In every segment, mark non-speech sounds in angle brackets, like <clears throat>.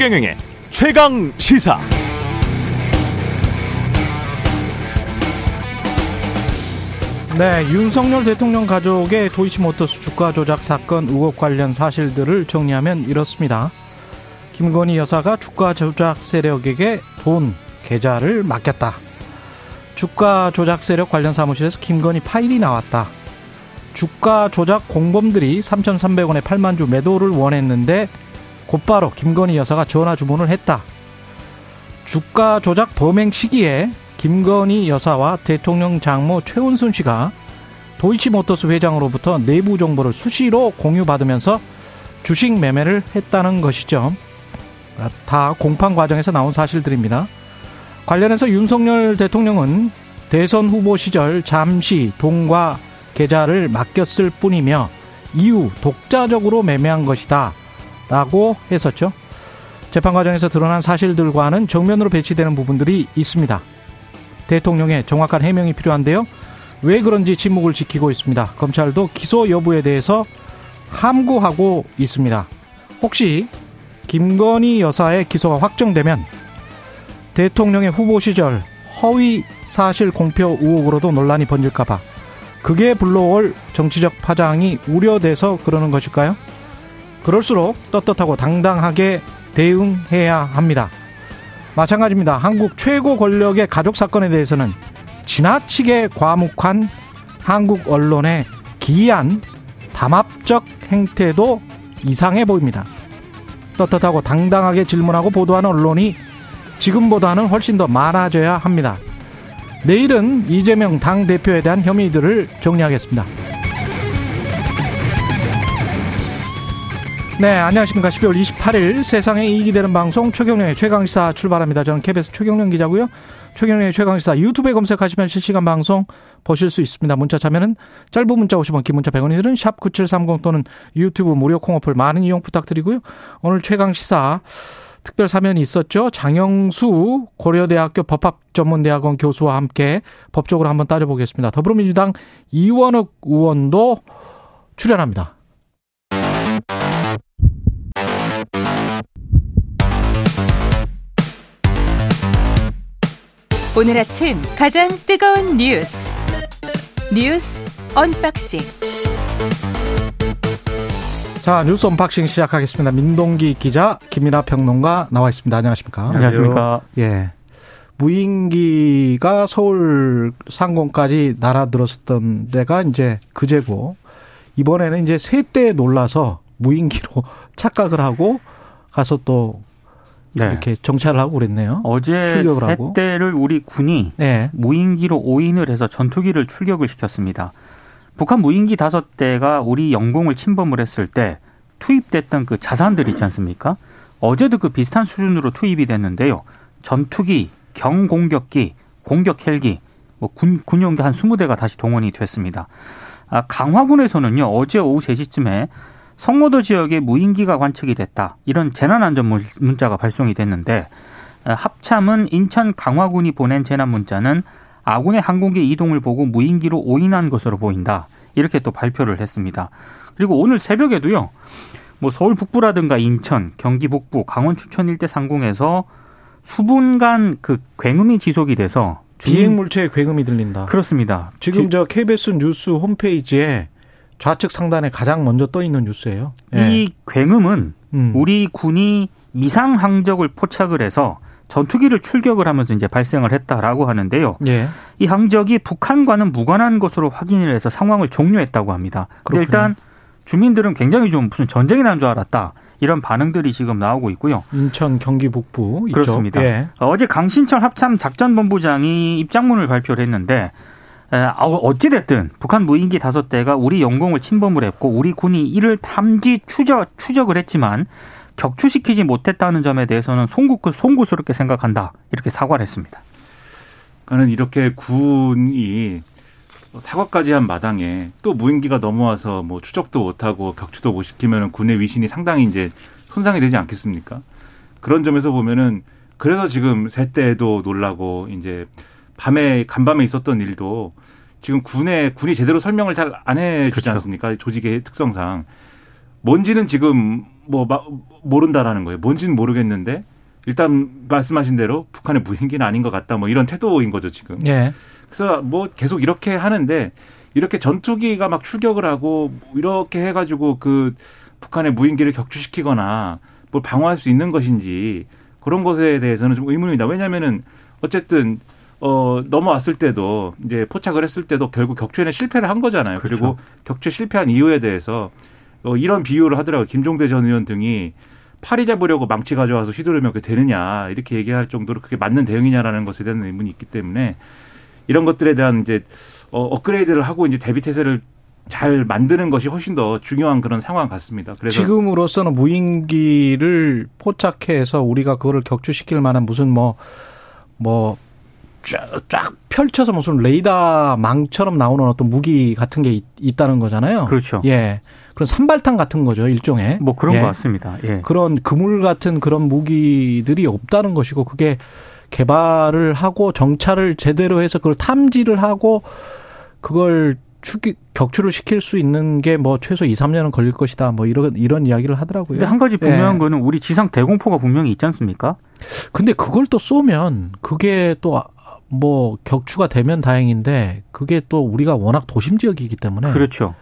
최경영의 최강 시사. 네, 윤석열 대통령 가족의 도이치모터스 주가 조작 사건 의혹 관련 사실들을 정리하면 이렇습니다. 김건희 여사가 주가 조작 세력에게 돈 계좌를 맡겼다. 주가 조작 세력 관련 사무실에서 김건희 파일이 나왔다. 주가 조작 공범들이 3,300원에 8만 주 매도를 원했는데 곧바로 김건희 여사가 전화 주문을 했다. 주가 조작 범행 시기에 김건희 여사와 대통령 장모 최은순 씨가 도이치모터스 회장으로부터 내부 정보를 수시로 공유받으면서 주식 매매를 했다는 것이죠. 다 공판 과정에서 나온 사실들입니다. 관련해서 윤석열 대통령은 대선 후보 시절 잠시 돈과 계좌를 맡겼을 뿐이며 이후 독자적으로 매매한 것이다. 라고 했었죠. 재판 과정에서 드러난 사실들과는 정면으로 배치되는 부분들이 있습니다. 대통령의 정확한 해명이 필요한데요. 왜 그런지 침묵을 지키고 있습니다. 검찰도 기소 여부에 대해서 함구하고 있습니다. 혹시 김건희 여사의 기소가 확정되면 대통령의 후보 시절 허위 사실 공표 의혹으로도 논란이 번질까봐 그게 불러올 정치적 파장이 우려돼서 그러는 것일까요? 그럴수록 떳떳하고 당당하게 대응해야 합니다. 마찬가지입니다. 한국 최고 권력의 가족 사건에 대해서는 지나치게 과묵한 한국 언론의 기이한 담합적 행태도 이상해 보입니다. 떳떳하고 당당하게 질문하고 보도하는 언론이 지금보다는 훨씬 더 많아져야 합니다. 내일은 이재명 당대표에 대한 혐의들을 정리하겠습니다. 네, 안녕하십니까. 12월 28일 세상에 이익이 되는 방송 최경련의 최강시사 출발합니다. 저는 KBS 최경련 기자고요. 최경련의 최강시사 유튜브에 검색하시면 실시간 방송 보실 수 있습니다. 문자 참여는 짧은 문자 50원, 긴 문자 100원이 들은 샵9730 또는 유튜브 무료 콩어플 많은 이용 부탁드리고요. 오늘 최강시사 특별 사면이 있었죠. 장영수 고려대학교 법학전문대학원 교수와 함께 법적으로 한번 따져보겠습니다. 더불어민주당 이원욱 의원도 출연합니다. 오늘 아침 가장 뜨거운 뉴스 뉴스 언박싱 자 뉴스 언박싱 시작하겠습니다. 민동기 기자 김민아 평론가 나와 있습니다. 안녕하십니까? 안녕하십니까? 예. 무인기가 서울 상공까지 날아들었었던 게 이제 그제고 이번에는 이제 새 떼에 놀라서 무인기로 <laughs> 착각을 하고 가서 또 네. 이렇게 정찰을 하고 그랬네요. 어제 새 떼를 우리 군이 네. 무인기로 오인을 해서 전투기를 출격을 시켰습니다. 북한 무인기 다섯 대가 우리 영공을 침범을 했을 때 투입됐던 그 자산들 있지 않습니까? 어제도 그 비슷한 수준으로 투입이 됐는데요. 전투기, 경공격기, 공격 헬기, 뭐 군, 군용기 한 20대가 다시 동원이 됐습니다. 아, 강화군에서는요, 어제 오후 3시쯤에 성모도 지역에 무인기가 관측이 됐다. 이런 재난안전 문자가 발송이 됐는데 합참은 인천 강화군이 보낸 재난 문자는 아군의 항공기 이동을 보고 무인기로 오인한 것으로 보인다. 이렇게 또 발표를 했습니다. 그리고 오늘 새벽에도요. 뭐 서울 북부라든가 인천, 경기 북부, 강원 추천 일대 상공에서 수분간 그 굉음이 지속이 돼서 비행 물체의 굉음이 들린다. 그렇습니다. 지금 저 KBS 뉴스 홈페이지에 좌측 상단에 가장 먼저 떠 있는 뉴스예요. 예. 이 굉음은 음. 우리 군이 미상 항적을 포착을 해서 전투기를 출격을 하면서 이제 발생을 했다라고 하는데요. 예. 이 항적이 북한과는 무관한 것으로 확인을 해서 상황을 종료했다고 합니다. 그런데 일단 주민들은 굉장히 좀 무슨 전쟁이 난 줄 알았다. 이런 반응들이 지금 나오고 있고요. 인천 경기 북부 그렇습니다. 예. 어제 강신철 합참 작전본부장이 입장문을 발표를 했는데 아, 어찌됐든 북한 무인기 다섯 대가 우리 영공을 침범을 했고 우리 군이 이를 탐지 추적, 추적을 했지만 격추시키지 못했다는 점에 대해서는 송구, 송구스럽게 생각한다. 이렇게 사과를 했습니다. 그러니까 이렇게 군이 사과까지 한 마당에 또 무인기가 넘어와서 뭐 추적도 못하고 격추도 못 시키면 군의 위신이 상당히 이제 손상이 되지 않겠습니까? 그런 점에서 보면은 그래서 지금 새때도 놀라고 이제 밤에 간밤에 있었던 일도 지금 군의 군이 제대로 설명을 잘 안 해주지 그렇죠. 않습니까? 조직의 특성상 뭔지는 지금 뭐 모른다라는 거예요. 뭔지는 모르겠는데 일단 말씀하신 대로 북한의 무인기는 아닌 것 같다. 뭐 이런 태도인 거죠 지금. 예. 그래서 뭐 계속 이렇게 하는데 이렇게 전투기가 막 출격을 하고 이렇게 해가지고 그 북한의 무인기를 격추시키거나 뭘 방어할 수 있는 것인지 그런 것에 대해서는 좀 의문입니다. 왜냐하면은 어쨌든 어 넘어왔을 때도 이제 포착을 했을 때도 결국 격추에는 실패를 한 거잖아요. 그렇죠. 그리고 격추 실패한 이유에 대해서 어 이런 비유를 하더라고요. 김종대 전 의원 등이 파리 잡으려고 망치 가져와서 휘두르면 그게 되느냐 이렇게 얘기할 정도로 그게 맞는 대응이냐라는 것에 대한 의문이 있기 때문에 이런 것들에 대한 이제 어, 업그레이드를 하고 이제 대비 태세를 잘 만드는 것이 훨씬 더 중요한 그런 상황 같습니다. 그래서 지금으로서는 무인기를 포착해서 우리가 그거를 격추시킬 만한 무슨 뭐뭐 쫙, 쫙 펼쳐서 무슨 레이더 망처럼 나오는 어떤 무기 같은 게 있, 다는 거잖아요. 그렇죠. 예. 그런 산발탄 같은 거죠, 일종의. 뭐 그런 예. 것 같습니다. 예. 그런 그물 같은 그런 무기들이 없다는 것이고 그게 개발을 하고 정찰을 제대로 해서 그걸 탐지를 하고 그걸 추기, 격추를 시킬 수 있는 게 뭐 최소 2, 3년은 걸릴 것이다. 뭐 이런 이런 이야기를 하더라고요. 근데 한 가지 분명한 예. 거는 우리 지상 대공포가 분명히 있지 않습니까? 근데 그걸 또 쏘면 그게 또 뭐 격추가 되면 다행인데 그게 또 우리가 워낙 도심 지역이기 때문에 그렇죠.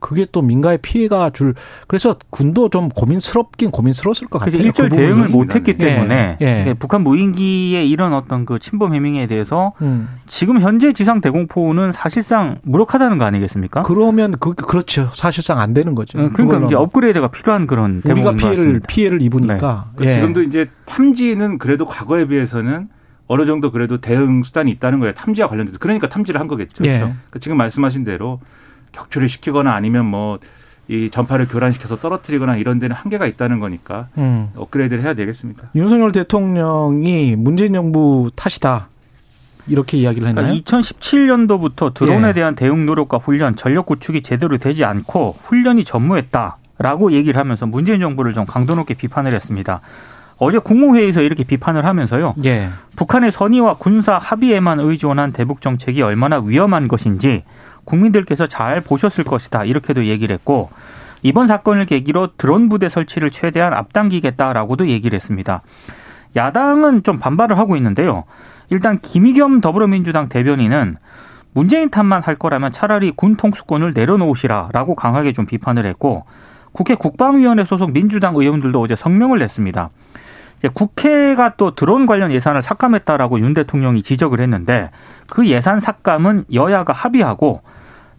그게 또 민가에 피해가 줄 그래서 군도 좀 고민스럽긴 고민스러웠을 것 같아요. 일절 그 대응을 못했기 때문에 예, 예. 북한 무인기의 이런 어떤 그 침범 해밍에 대해서 음. 지금 현재 지상 대공포는 사실상 무력하다는 거 아니겠습니까? 그러면 그 그렇죠. 사실상 안 되는 거죠. 음, 그러니까 이제 업그레이드가 필요한 그런 우리가 피해를 피해를 입으니까 네. 예. 지금도 이제 탐지는 그래도 과거에 비해서는 어느 정도 그래도 대응 수단이 있다는 거예요. 탐지와 관련돼서 그러니까 탐지를 한 거겠죠. 예. 그렇죠? 그러니까 지금 말씀하신 대로 격추를 시키거나 아니면 뭐 이 전파를 교란시켜서 떨어뜨리거나 이런 데는 한계가 있다는 거니까 음. 업그레이드를 해야 되겠습니다. 윤석열 대통령이 문재인 정부 탓이다. 이렇게 이야기를 했나요? 그러니까 2017년도부터 드론에 예. 대한 대응 노력과 훈련, 전력 구축이 제대로 되지 않고 훈련이 전무했다 라고 얘기를 하면서 문재인 정부를 좀 강도 높게 비판을 했습니다. 어제 국무회의에서 이렇게 비판을 하면서요. 예. 북한의 선의와 군사 합의에만 의존한 대북 정책이 얼마나 위험한 것인지 국민들께서 잘 보셨을 것이다. 이렇게도 얘기를 했고 이번 사건을 계기로 드론 부대 설치를 최대한 앞당기겠다라고도 얘기를 했습니다. 야당은 좀 반발을 하고 있는데요. 일단 김의겸 더불어민주당 대변인은 문재인 탓만 할 거라면 차라리 군 통수권을 내려놓으시라라고 강하게 좀 비판을 했고 국회 국방위원회 소속 민주당 의원들도 어제 성명을 냈습니다. 국회가 또 드론 관련 예산을 삭감했다라고 윤 대통령이 지적을 했는데 그 예산 삭감은 여야가 합의하고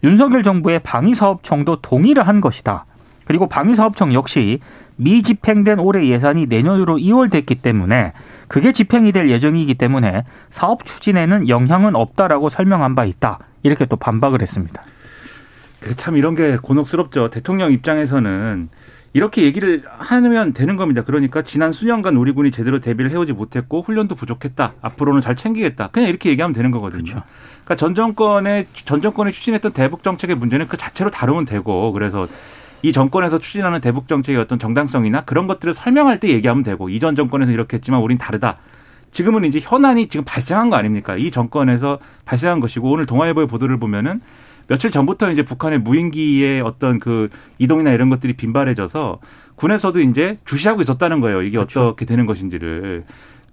윤석열 정부의 방위사업청도 동의를 한 것이다. 그리고 방위사업청 역시 미집행된 올해 예산이 내년으로 2월 됐기 때문에 그게 집행이 될 예정이기 때문에 사업 추진에는 영향은 없다라고 설명한 바 있다. 이렇게 또 반박을 했습니다. 그참 이런 게 곤혹스럽죠. 대통령 입장에서는 이렇게 얘기를 하면 되는 겁니다. 그러니까 지난 수년간 우리 군이 제대로 대비를 해오지 못했고 훈련도 부족했다. 앞으로는 잘 챙기겠다. 그냥 이렇게 얘기하면 되는 거거든요. 그렇죠. 그러니까 전 정권의 전 정권이 추진했던 대북 정책의 문제는 그 자체로 다루면 되고 그래서 이 정권에서 추진하는 대북 정책의 어떤 정당성이나 그런 것들을 설명할 때 얘기하면 되고 이전 정권에서 이렇게 했지만 우린 다르다. 지금은 이제 현안이 지금 발생한 거 아닙니까? 이 정권에서 발생한 것이고 오늘 동아일보의 보도를 보면은 며칠 전부터 이제 북한의 무인기의 어떤 그 이동이나 이런 것들이 빈발해져서 군에서도 이제 주시하고 있었다는 거예요. 이게 그렇죠. 어떻게 되는 것인지를.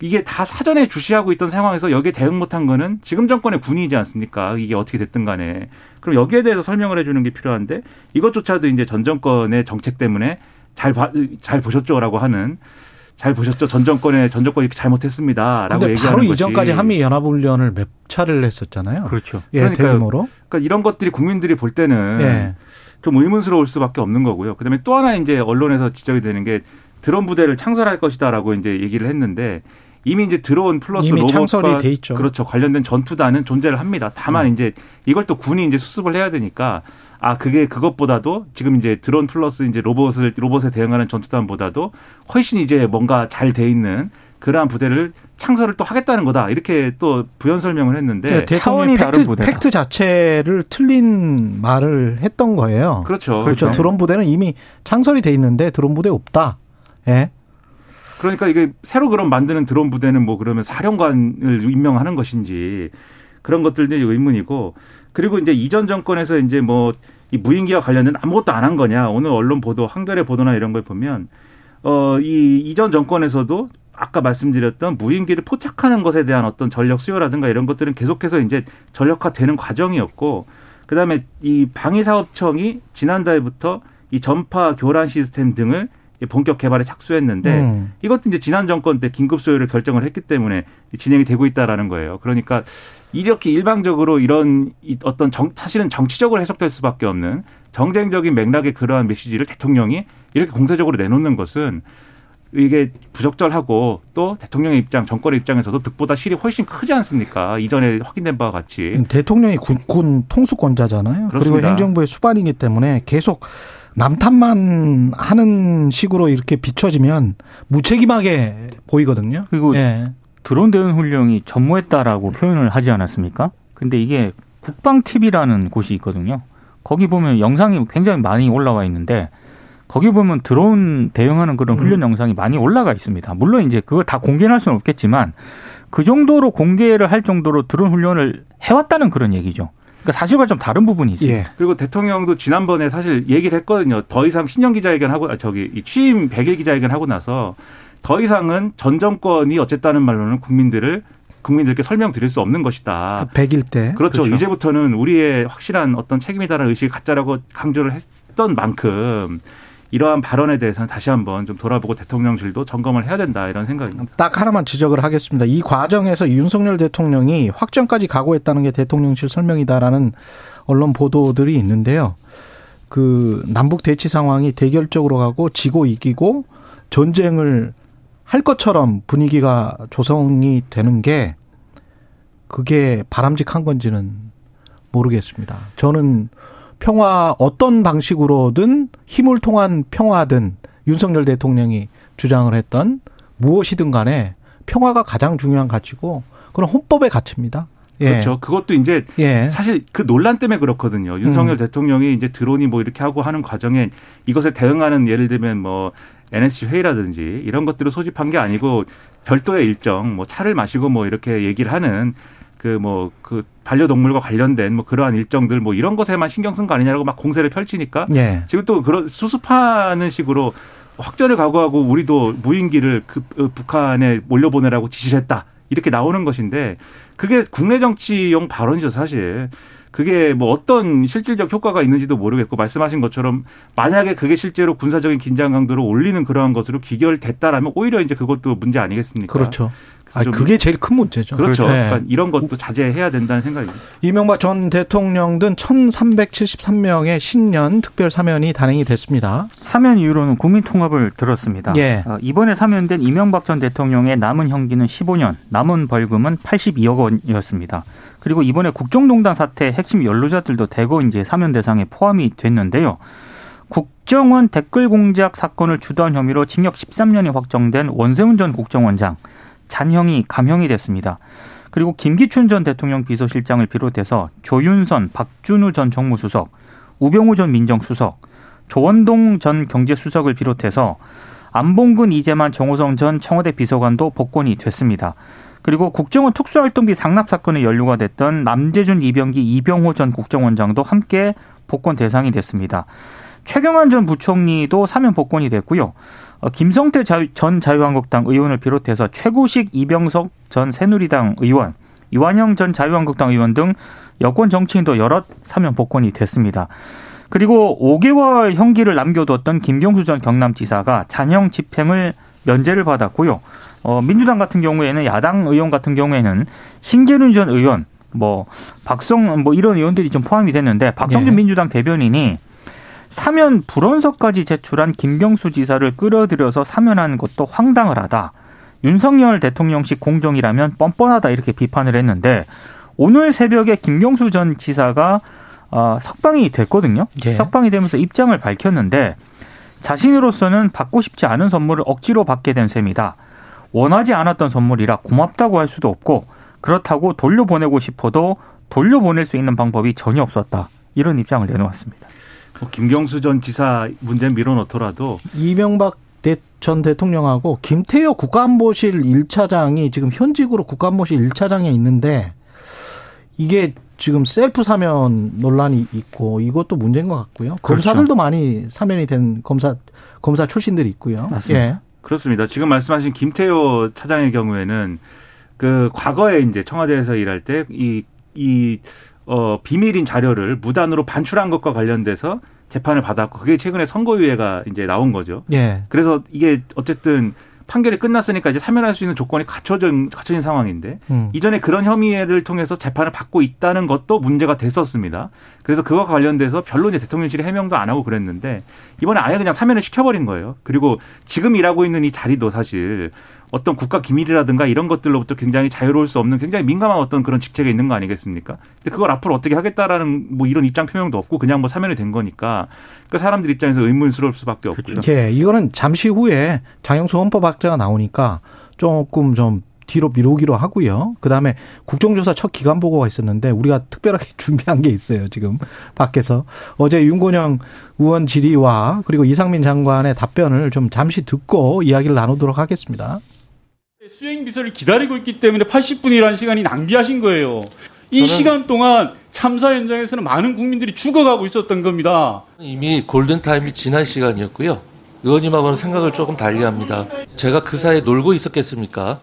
이게 다 사전에 주시하고 있던 상황에서 여기에 대응 못한 거는 지금 정권의 군이지 않습니까? 이게 어떻게 됐든 간에. 그럼 여기에 대해서 설명을 해주는 게 필요한데 이것조차도 이제 전 정권의 정책 때문에 잘, 봐, 잘 보셨죠라고 하는 잘 보셨죠? 전 정권의 전 정권이 잘못했습니다라고 얘기하는 바로 이전까지 한미 연합훈련을 몇 차를 했었잖아요. 그렇죠. 예, 그러니까, 대규모로. 그러니까 이런 것들이 국민들이 볼 때는 예. 좀 의문스러울 수밖에 없는 거고요. 그다음에 또 하나 이제 언론에서 지적이 되는 게 드론 부대를 창설할 것이다라고 이제 얘기를 했는데 이미 이제 드론 플러스 이미 로봇과. 그렇죠 관련된 전투단은 존재를 합니다. 다만 음. 이제 이걸 또 군이 이제 수습을 해야 되니까 아 그게 그것보다도 지금 이제 드론 플러스 이제 로봇을 로봇에 대응하는 전투단보다도 훨씬 이제 뭔가 잘 돼 있는 그러한 부대를 창설을 또 하겠다는 거다 이렇게 또 부연 설명을 했는데 네, 차원이 팩트, 다른 부대 팩트 자체를 틀린 말을 했던 거예요. 그렇죠. 그렇죠. 드론 부대는 이미 창설이 돼 있는데 드론 부대 없다. 예. 그러니까 이게 새로 그럼 만드는 드론 부대는 뭐 그러면 사령관을 임명하는 것인지 그런 것들도 의문이고 그리고 이제 이전 정권에서 이제 뭐 이 무인기와 관련된 아무것도 안 한 거냐. 오늘 언론 보도 한겨레 보도나 이런 걸 보면 어, 이 이전 정권에서도 아까 말씀드렸던 무인기를 포착하는 것에 대한 어떤 전력 수요라든가 이런 것들은 계속해서 이제 전력화되는 과정이었고 그다음에 이 방위사업청이 지난달부터 이 전파 교란 시스템 등을 본격 개발에 착수했는데 음. 이것도 이제 지난 정권 때 긴급 소요를 결정을 했기 때문에 진행이 되고 있다라는 거예요. 그러니까 이렇게 일방적으로 이런 어떤 정, 사실은 정치적으로 해석될 수밖에 없는 정쟁적인 맥락의 그러한 메시지를 대통령이 이렇게 공세적으로 내놓는 것은 이게 부적절하고 또 대통령의 입장, 정권의 입장에서도 득보다 실이 훨씬 크지 않습니까? 이전에 확인된 바와 같이. 음, 대통령이 군군 통수권자잖아요. 그렇습니다. 그리고 행정부의 수반이기 때문에 계속 남탓만 하는 식으로 이렇게 비춰지면 무책임하게 보이거든요. 그리고 예. 드론 대응 훈령이 전무했다라고 표현을 하지 않았습니까? 근데 이게 국방 TV라는 곳이 있거든요. 거기 보면 영상이 굉장히 많이 올라와 있는데 거기 보면 드론 대응하는 그런 훈련 영상이 많이 올라가 있습니다. 물론 이제 그걸 다 공개할 수는 없겠지만 그 정도로 공개를 할 정도로 드론 훈련을 해왔다는 그런 얘기죠. 그러니까 사실과 좀 다른 부분이 있어요. 예. 그리고 대통령도 지난번에 사실 얘기를 했거든요. 더 이상 신년 기자회견 하고 아, 저기 취임 100일 기자회견 하고 나서 더 이상은 전 정권이 어쨌다는 말로는 국민들을 국민들께 설명드릴 수 없는 것이다. 그 100일 때. 그렇죠. 그렇죠. 이제부터는 우리의 확실한 어떤 책임이다라는 의식이 가짜라고 강조를 했던 만큼 이러한 발언에 대해서는 다시 한번 좀 돌아보고 대통령실도 점검을 해야 된다 이런 생각입니다. 딱 하나만 지적을 하겠습니다. 이 과정에서 윤석열 대통령이 확정까지 각오했다는 게 대통령실 설명이다라는 언론 보도들이 있는데요. 그 남북 대치 상황이 대결적으로 가고 지고 이기고 전쟁을 할 것처럼 분위기가 조성이 되는 게 그게 바람직한 건지는 모르겠습니다. 저는 평화 어떤 방식으로든 힘을 통한 평화든 윤석열 대통령이 주장을 했던 무엇이든 간에 평화가 가장 중요한 가치고 그런 헌법의 가치입니다. 예. 그렇죠. 그것도 이제 예. 사실 그 논란 때문에 그렇거든요. 윤석열 음. 대통령이 이제 드론이 뭐 이렇게 하고 하는 과정에 이것에 대응하는 예를 들면 뭐 NSC 회의라든지 이런 것들을 소집한 게 아니고 별도의 일정 뭐 차를 마시고 뭐 이렇게 얘기를 하는 그 뭐그 그 반려동물과 관련된 뭐 그러한 일정들 뭐 이런 것에만 신경 쓴 거 아니냐라고 막 공세를 펼치니까 예. 지금 또 그런 수습하는 식으로 확전을 각오하고 우리도 무인기를 그 어, 북한에 몰려보내라고 지시를 했다. 이렇게 나오는 것인데 그게 국내 정치용 발언이죠, 사실. 그게 뭐 어떤 실질적 효과가 있는지도 모르겠고 말씀하신 것처럼 만약에 그게 실제로 군사적인 긴장 강도를 올리는 그러한 것으로 귀결됐다라면 오히려 이제 그것도 문제 아니겠습니까? 그렇죠. 아, 그게 제일 큰 문제죠. 그렇죠. 네. 그러니까 이런 것도 자제해야 된다는 생각입니다. 이명박 전 대통령 등 1373명의 신년 특별 사면이 단행이 됐습니다. 사면 이후로는 국민 통합을 들었습니다. 예. 어, 이번에 사면된 이명박 전 대통령의 남은 형기는 15년, 남은 벌금은 82억 원이었습니다. 그리고 이번에 국정농단 사태 핵심 연루자들도 대거 이제 사면 대상에 포함이 됐는데요. 국정원 댓글 공작 사건을 주도한 혐의로 징역 13년이 확정된 원세훈 전 국정원장 잔형이 감형이 됐습니다. 그리고 김기춘 전 대통령 비서실장을 비롯해서 조윤선, 박준우 전 정무수석, 우병우 전 민정수석, 조원동 전 경제수석을 비롯해서 안봉근, 이재만, 정호성 전 청와대 비서관도 복권이 됐습니다. 그리고 국정원 특수활동비 상납 사건에 연루가 됐던 남재준, 이병기, 이병호 전 국정원장도 함께 복권 대상이 됐습니다. 최경환 전 부총리도 사면 복권이 됐고요. 어, 김성태 전 자유한국당 의원을 비롯해서 최고식 이병석 전 새누리당 의원, 이완영 전 자유한국당 의원 등 여권 정치인도 여러 사면 복권이 됐습니다. 그리고 5개월 형기를 남겨뒀던 김경수 전 경남지사가 잔형 집행을 면제를 받았고요. 어, 민주당 같은 경우에는 야당 의원 같은 경우에는 신계륜 전 의원, 뭐 박성 뭐 이런 의원들이 좀 포함이 됐는데 박성준 네. 민주당 대변인이 사면 불원서까지 제출한 김경수 지사를 끌어들여서 사면하는 것도 황당을 하다. 윤석열 대통령식 공정이라면 뻔뻔하다 이렇게 비판을 했는데 오늘 새벽에 김경수 전 지사가 어, 석방이 됐거든요. 예. 석방이 되면서 입장을 밝혔는데 자신으로서는 받고 싶지 않은 선물을 억지로 받게 된 셈이다. 원하지 않았던 선물이라 고맙다고 할 수도 없고 그렇다고 돌려보내고 싶어도 돌려보낼 수 있는 방법이 전혀 없었다. 이런 입장을 내놓았습니다. 뭐 김경수 전 지사 문제 밀어놓더라도 이명박 전 대통령하고 김태효 국가안보실 1차장이 지금 현직으로 국가안보실 1차장에 있는데 이게 지금 셀프 사면 논란이 있고 이것도 문제인 것 같고요. 그렇죠. 검사들도 많이 사면이 된 검사 검사 출신들이 있고요. 맞습니다. 예. 그렇습니다. 지금 말씀하신 김태호 차장의 경우에는 그 과거에 이제 청와대에서 일할 때이이 어, 비밀인 자료를 무단으로 반출한 것과 관련돼서 재판을 받았고 그게 최근에 선고유예가 이제 나온 거죠. 예. 그래서 이게 어쨌든 판결이 끝났으니까 이제 사면할 수 있는 조건이 갖춰진 갖춰진 상황인데 음. 이전에 그런 혐의를 통해서 재판을 받고 있다는 것도 문제가 됐었습니다. 그래서 그와 관련돼서 별로 이제 대통령실이 해명도 안 하고 그랬는데 이번에 아예 그냥 사면을 시켜버린 거예요. 그리고 지금 일하고 있는 이 자리도 사실 어떤 국가 기밀이라든가 이런 것들로부터 굉장히 자유로울 수 없는 굉장히 민감한 어떤 그런 직책이 있는 거 아니겠습니까? 근데 그걸 앞으로 어떻게 하겠다라는 뭐 이런 입장 표명도 없고 그냥 뭐 사면이 된 거니까 그 사람들 입장에서 의문스러울 수밖에 없고요. 그렇죠. 예, 이거는 잠시 후에 장영수 헌법학자가 나오니까 조금 좀 뒤로 미루기로 하고요. 그다음에 국정조사 첫 기간 보고가 있었는데 우리가 특별하게 <laughs> 준비한 게 있어요. 지금 밖에서 어제 윤건영 의원 질의와 그리고 이상민 장관의 답변을 좀 잠시 듣고 이야기를 나누도록 하겠습니다. 수행 비서를 기다리고 있기 때문에 80분이라는 시간이 낭비하신 거예요. 이 시간 동안 참사 현장에서는 많은 국민들이 죽어가고 있었던 겁니다. 이미 골든타임이 지난 시간이었고요. 의원님하고는 생각을 조금 달리 합니다. 제가 그 사이에 놀고 있었겠습니까?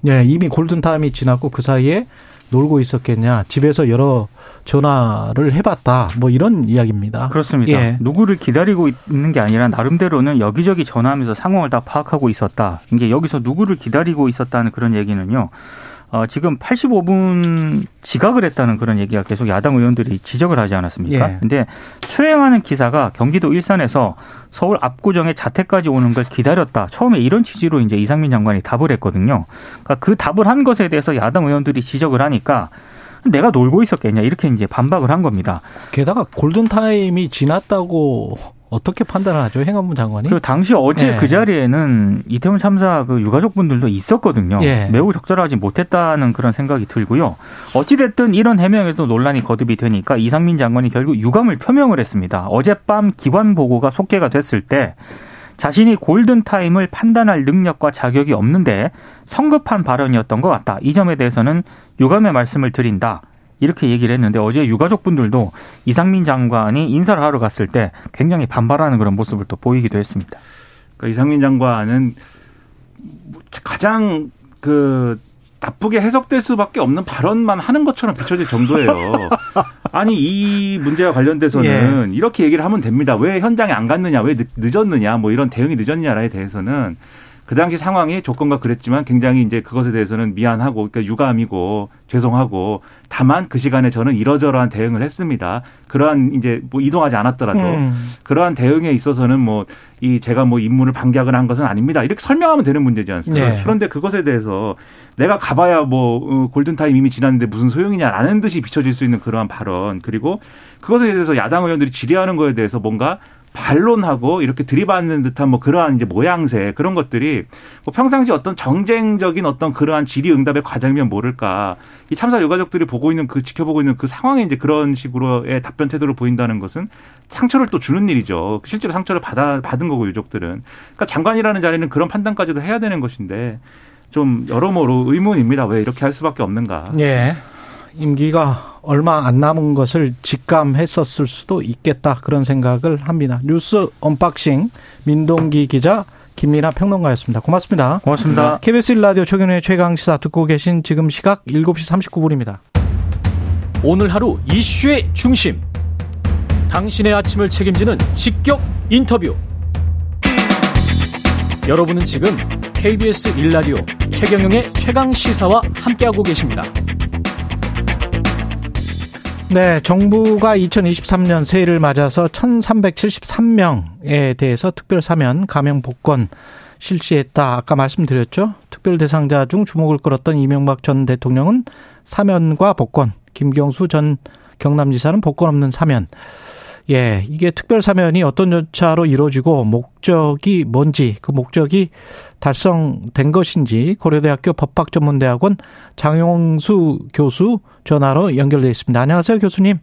네, 이미 골든타임이 지났고 그 사이에 놀고 있었겠냐. 집에서 여러 전화를 해봤다. 뭐 이런 이야기입니다. 그렇습니다. 예. 누구를 기다리고 있는 게 아니라 나름대로는 여기저기 전화하면서 상황을 다 파악하고 있었다. 이제 여기서 누구를 기다리고 있었다는 그런 얘기는요. 어, 지금 85분 지각을 했다는 그런 얘기가 계속 야당 의원들이 지적을 하지 않았습니까? 예. 근데 수행하는 기사가 경기도 일산에서 서울 압구정에 자택까지 오는 걸 기다렸다. 처음에 이런 취지로 이제 이상민 장관이 답을 했거든요. 그러니까 그 답을 한 것에 대해서 야당 의원들이 지적을 하니까 내가 놀고 있었겠냐 이렇게 이제 반박을 한 겁니다. 게다가 골든 타임이 지났다고 어떻게 판단을 하죠 행안부 장관이? 그 당시 어제 예. 그 자리에는 이태원 참사 그 유가족분들도 있었거든요. 예. 매우 적절하지 못했다는 그런 생각이 들고요. 어찌 됐든 이런 해명에도 논란이 거듭이 되니까 이상민 장관이 결국 유감을 표명을 했습니다. 어젯밤 기관 보고가 속개가 됐을 때 자신이 골든 타임을 판단할 능력과 자격이 없는데 성급한 발언이었던 것 같다. 이 점에 대해서는 유감의 말씀을 드린다. 이렇게 얘기를 했는데 어제 유가족분들도 이상민 장관이 인사를 하러 갔을 때 굉장히 반발하는 그런 모습을 또 보이기도 했습니다. 그러니까 이상민 장관은 가장 그 나쁘게 해석될 수밖에 없는 발언만 하는 것처럼 비춰질 정도예요. <laughs> 아니 이 문제와 관련돼서는 예. 이렇게 얘기를 하면 됩니다. 왜 현장에 안 갔느냐, 왜 늦 었느냐, 뭐 이런 대응이 늦었냐에 대해서는 그 당시 상황이 조건과 그랬지만 굉장히 이제 그것에 대해서는 미안하고 그러니까 유감이고 죄송하고 다만 그 시간에 저는 이러저러한 대응을 했습니다. 그러한 이제 뭐 이동하지 않았더라도 음. 그러한 대응에 있어서는 뭐 이 제가 뭐 임무를 반격을 한 것은 아닙니다. 이렇게 설명하면 되는 문제지 않습니까? 네. 그런데 그것에 대해서 내가 가봐야 뭐 어, 골든타임 이미 지났는데 무슨 소용이냐라는 듯이 비춰질 수 있는 그러한 발언 그리고 그것에 대해서 야당 의원들이 질의하는 거에 대해서 뭔가 반론하고 이렇게 들이받는 듯한 뭐 그러한 이제 모양새 그런 것들이 뭐 평상시 어떤 정쟁적인 어떤 그러한 질의응답의 과정이면 모를까 이 참사 유가족들이 보고 있는 그 지켜보고 있는 그 상황에 이제 그런 식으로의 답변 태도를 보인다는 것은 상처를 또 주는 일이죠 실제로 상처를 받아 받은 거고 유족들은 그러니까 장관이라는 자리는 그런 판단까지도 해야 되는 것인데 좀 여러모로 의문입니다 왜 이렇게 할 수밖에 없는가. 예. 임기가 얼마 안 남은 것을 직감했었을 수도 있겠다 그런 생각을 합니다. 뉴스 언박싱 민동기 기자 김민아 평론가였습니다. 고맙습니다. 고맙습니다. KBS 1라디오 최경의 최강 시사 듣고 계신 지금 시각 7시 39분입니다. 오늘 하루 이슈의 중심. 당신의 아침을 책임지는 직격 인터뷰. 여러분은 지금 KBS 1라디오 최경영의 최강 시사와 함께하고 계십니다. 네, 정부가 2023년 새해를 맞아서 1373명에 대해서 특별 사면 감형 복권 실시했다. 아까 말씀드렸죠. 특별 대상자 중 주목을 끌었던 이명박 전 대통령은 사면과 복권, 김경수 전 경남지사는 복권 없는 사면. 예, 이게 특별 사면이 어떤 절차로 이루어지고 목적이 뭔지, 그 목적이 달성된 것인지 고려대학교 법학전문대학원 장용수 교수 전화로 연결돼 있습니다. 안녕하세요, 교수님.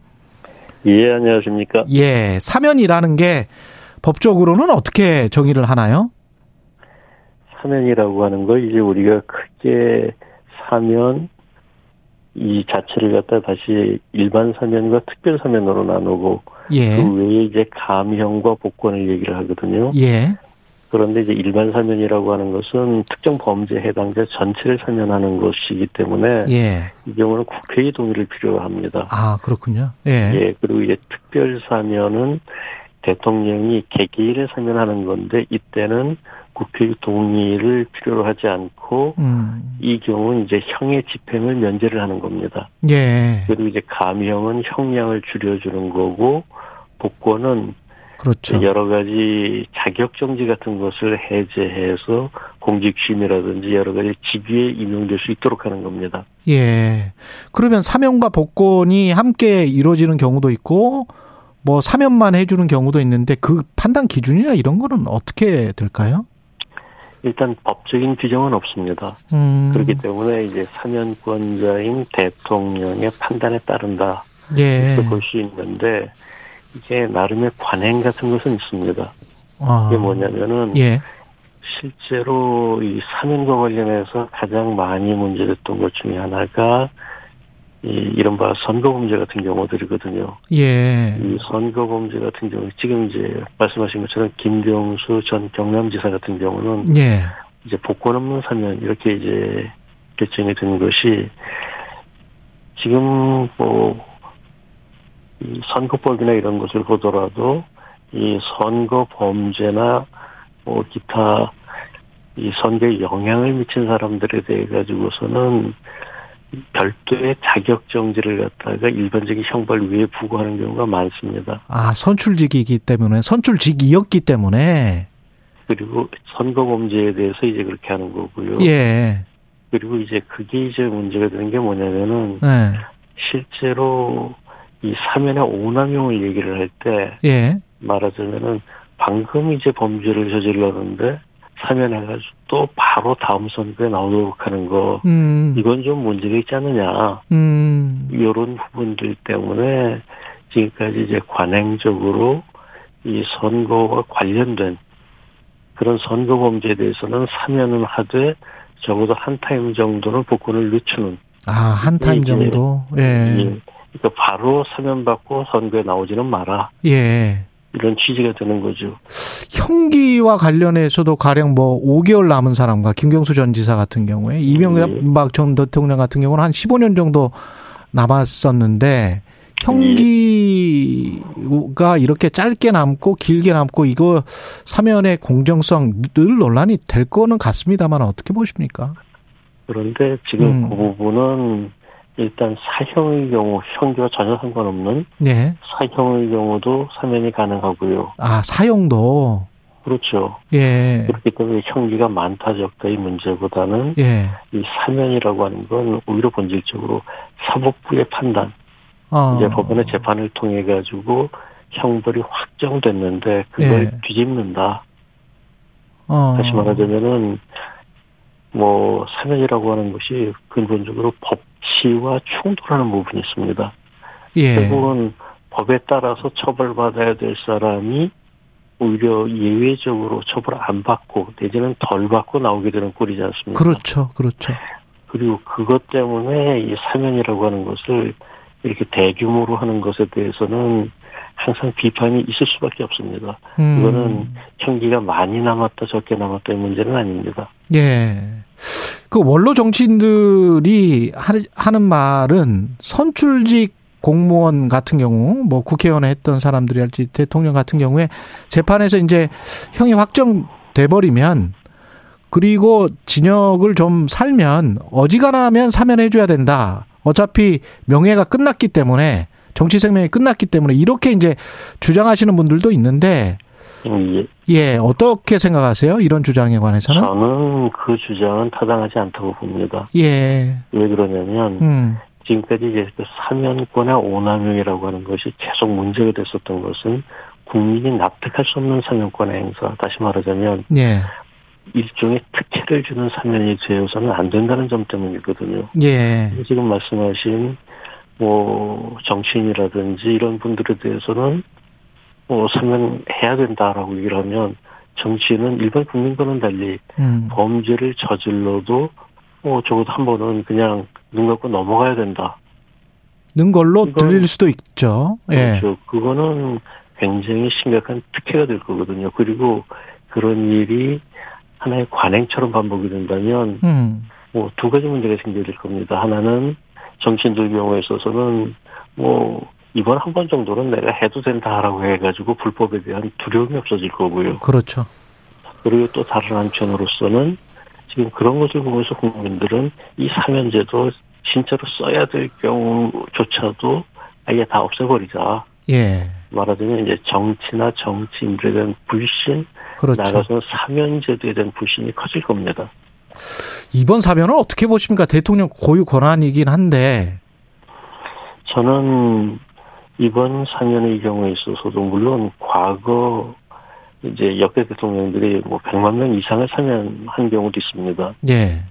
예, 안녕하십니까? 예, 사면이라는 게 법적으로는 어떻게 정의를 하나요? 사면이라고 하는 거 이제 우리가 크게 사면 이 자체를 갖다 다시 일반 사면과 특별 사면으로 나누고 예. 그 외에 이제 감형과 복권을 얘기를 하거든요. 예. 그런데 이제 일반 사면이라고 하는 것은 특정 범죄 해당자 전체를 사면하는 것이기 때문에 예. 이 경우는 국회의 동의를 필요로 합니다. 아, 그렇군요. 예. 예. 그리고 이제 특별 사면은 대통령이 개개인을 사면하는 건데 이때는 국회의 동의를 필요로 하지 않고 음. 이 경우는 이제 형의 집행을 면제를 하는 겁니다. 예. 그리고 이제 감형은 형량을 줄여주는 거고 복권은 그렇죠. 여러 가지 자격 정지 같은 것을 해제해서 공직 취임이라든지 여러 가지 직위에 임용될 수 있도록 하는 겁니다. 예. 그러면 사면과 복권이 함께 이루어지는 경우도 있고 뭐 사면만 해주는 경우도 있는데 그 판단 기준이나 이런 거는 어떻게 될까요? 일단 법적인 규정은 없습니다. 음. 그렇기 때문에 이제 사면권자인 대통령의 판단에 따른다. 예. 볼수 있는데 이게 나름의 관행 같은 것은 있습니다. 아. 이게 뭐냐면은 예. 실제로 이 사면과 관련해서 가장 많이 문제됐던 것 중에 하나가 이 이른바 선거범죄 같은 경우들이거든요. 예. 이 선거범죄 같은 경우 지금 이제 말씀하신 것처럼 김경수 전 경남지사 같은 경우는 예. 이제 복권 없는 사면 이렇게 이제 결정이 된 것이 지금 뭐이 선거법이나 이런 것을 보더라도 이 선거 범죄나 뭐 기타 이 선거에 영향을 미친 사람들에 대해 가지고서는 별도의 자격 정지를 갖다가 일반적인 형벌 위에 부과하는 경우가 많습니다. 아, 선출직이기 때문에 선출직이었기 때문에 그리고 선거 범죄에 대해서 이제 그렇게 하는 거고요. 예. 그리고 이제 그게 이제 문제가 되는 게 뭐냐면은 예. 실제로 이 사면의 오남용을 얘기를 할때 예. 말하자면은 방금 이제 범죄를 저질렀는데 사면해가지고 또 바로 다음 선거에 나오도록 하는 거 음. 이건 좀 문제가 있지 않느냐 음. 이런 부분들 때문에 지금까지 이제 관행적으로 이 선거와 관련된 그런 선거 범죄에 대해서는 사면은 하되 적어도 한 타임 정도는 복권을 늦추는 아, 한 타임 정도. 예. 예. 그러니까 바로 사면받고 선거에 나오지는 마라. 예. 이런 취지가 되는 거죠. 형기와 관련해서도 가령 뭐 5개월 남은 사람과 김경수 전 지사 같은 경우에 이명박 전 대통령 같은 경우는 한 15년 정도 남았었는데 형기가 이렇게 짧게 남고 길게 남고 이거 사면의 공정성 늘 논란이 될 거는 같습니다만 어떻게 보십니까? 그런데 지금 음. 그 부분은 일단 사형의 경우 형기와 전혀 상관없는 네. 사형의 경우도 사면이 가능하고요. 아, 사형도. 그렇죠. 예. 그렇기 때문에 형기가 많다 적다의 문제보다는 예. 이 사면이라고 하는 건 오히려 본질적으로 사법부의 판단, 어. 이제 법원의 재판을 통해 가지고 형벌이 확정됐는데 그걸 예. 뒤집는다. 어. 다시 말하자면은 뭐 사면이라고 하는 것이 근본적으로 법치와 충돌하는 부분이 있습니다. 예. 결국은 법에 따라서 처벌받아야 될 사람이 오히려 예외적으로 처벌 안 받고 내지는 덜 받고 나오게 되는 꼴이지 않습니까? 그렇죠. 그렇죠. 그리고 그것 때문에 이 사면이라고 하는 것을 이렇게 대규모로 하는 것에 대해서는 항상 비판이 있을 수밖에 없습니다. 음. 이거는 형기가 많이 남았다 적게 남았다의 문제는 아닙니다. 예. 그 원로 정치인들이 하- 하는 말은 선출직 공무원 같은 경우, 뭐 국회의원에 했던 사람들이 할지 대통령 같은 경우에 재판에서 이제 형이 확정돼 버리면 그리고 진역을 좀 살면 어지간하면 사면해줘야 된다. 어차피 명예가 끝났기 때문에 정치 생명이 끝났기 때문에 이렇게 이제 주장하시는 분들도 있는데 예. 예 어떻게 생각하세요? 이런 주장에 관해서는? 저는 그 주장은 타당하지 않다고 봅니다. 예. 왜 그러냐면 음. 지금까지 이제 그 사면권의 오남용이라고 하는 것이 계속 문제가 됐었던 것은 국민이 납득할 수 없는 사면권의 행사. 다시 말하자면 예. 일종의 특혜를 주는 사면이 되어서는 안 된다는 점 때문이거든요. 예. 지금 말씀하신 뭐 정치인이라든지 이런 분들에 대해서는 뭐 사면해야 된다라고 얘기를 하면 정치인은 일반 국민과는 달리 음. 범죄를 저질러도 뭐 적어도 한 번은 그냥 눈 감고 넘어가야 된다. 는 걸로 들릴 수도 있죠. 예. 그렇죠. 그거는 굉장히 심각한 특혜가 될 거거든요. 그리고 그런 일이 하나의 관행처럼 반복이 된다면 음. 뭐두 가지 문제가 생겨질 겁니다. 하나는 정치인들 경우에 있어서는 뭐 이번 한 번 정도는 내가 해도 된다라고 해가지고 불법에 대한 두려움이 없어질 거고요. 그렇죠. 그리고 또 다른 한편으로서는 지금 그런 것을 보면서 국민들은 이 사면제도 진짜로 써야 될 경우조차도 아예 다 없애버리자. 예. 말하자면 이제 정치나 정치인들에 대한 불신, 그렇죠. 나가서 사면제도에 대한 불신이 커질 겁니다. 이번 사면을 어떻게 보십니까? 대통령 고유 권한이긴 한데. 저는 이번 사면의 경우에 있어서도 물론 과거 이제 역대 대통령들이 뭐 100만 명 이상을 사면한 경우도 있습니다. 예.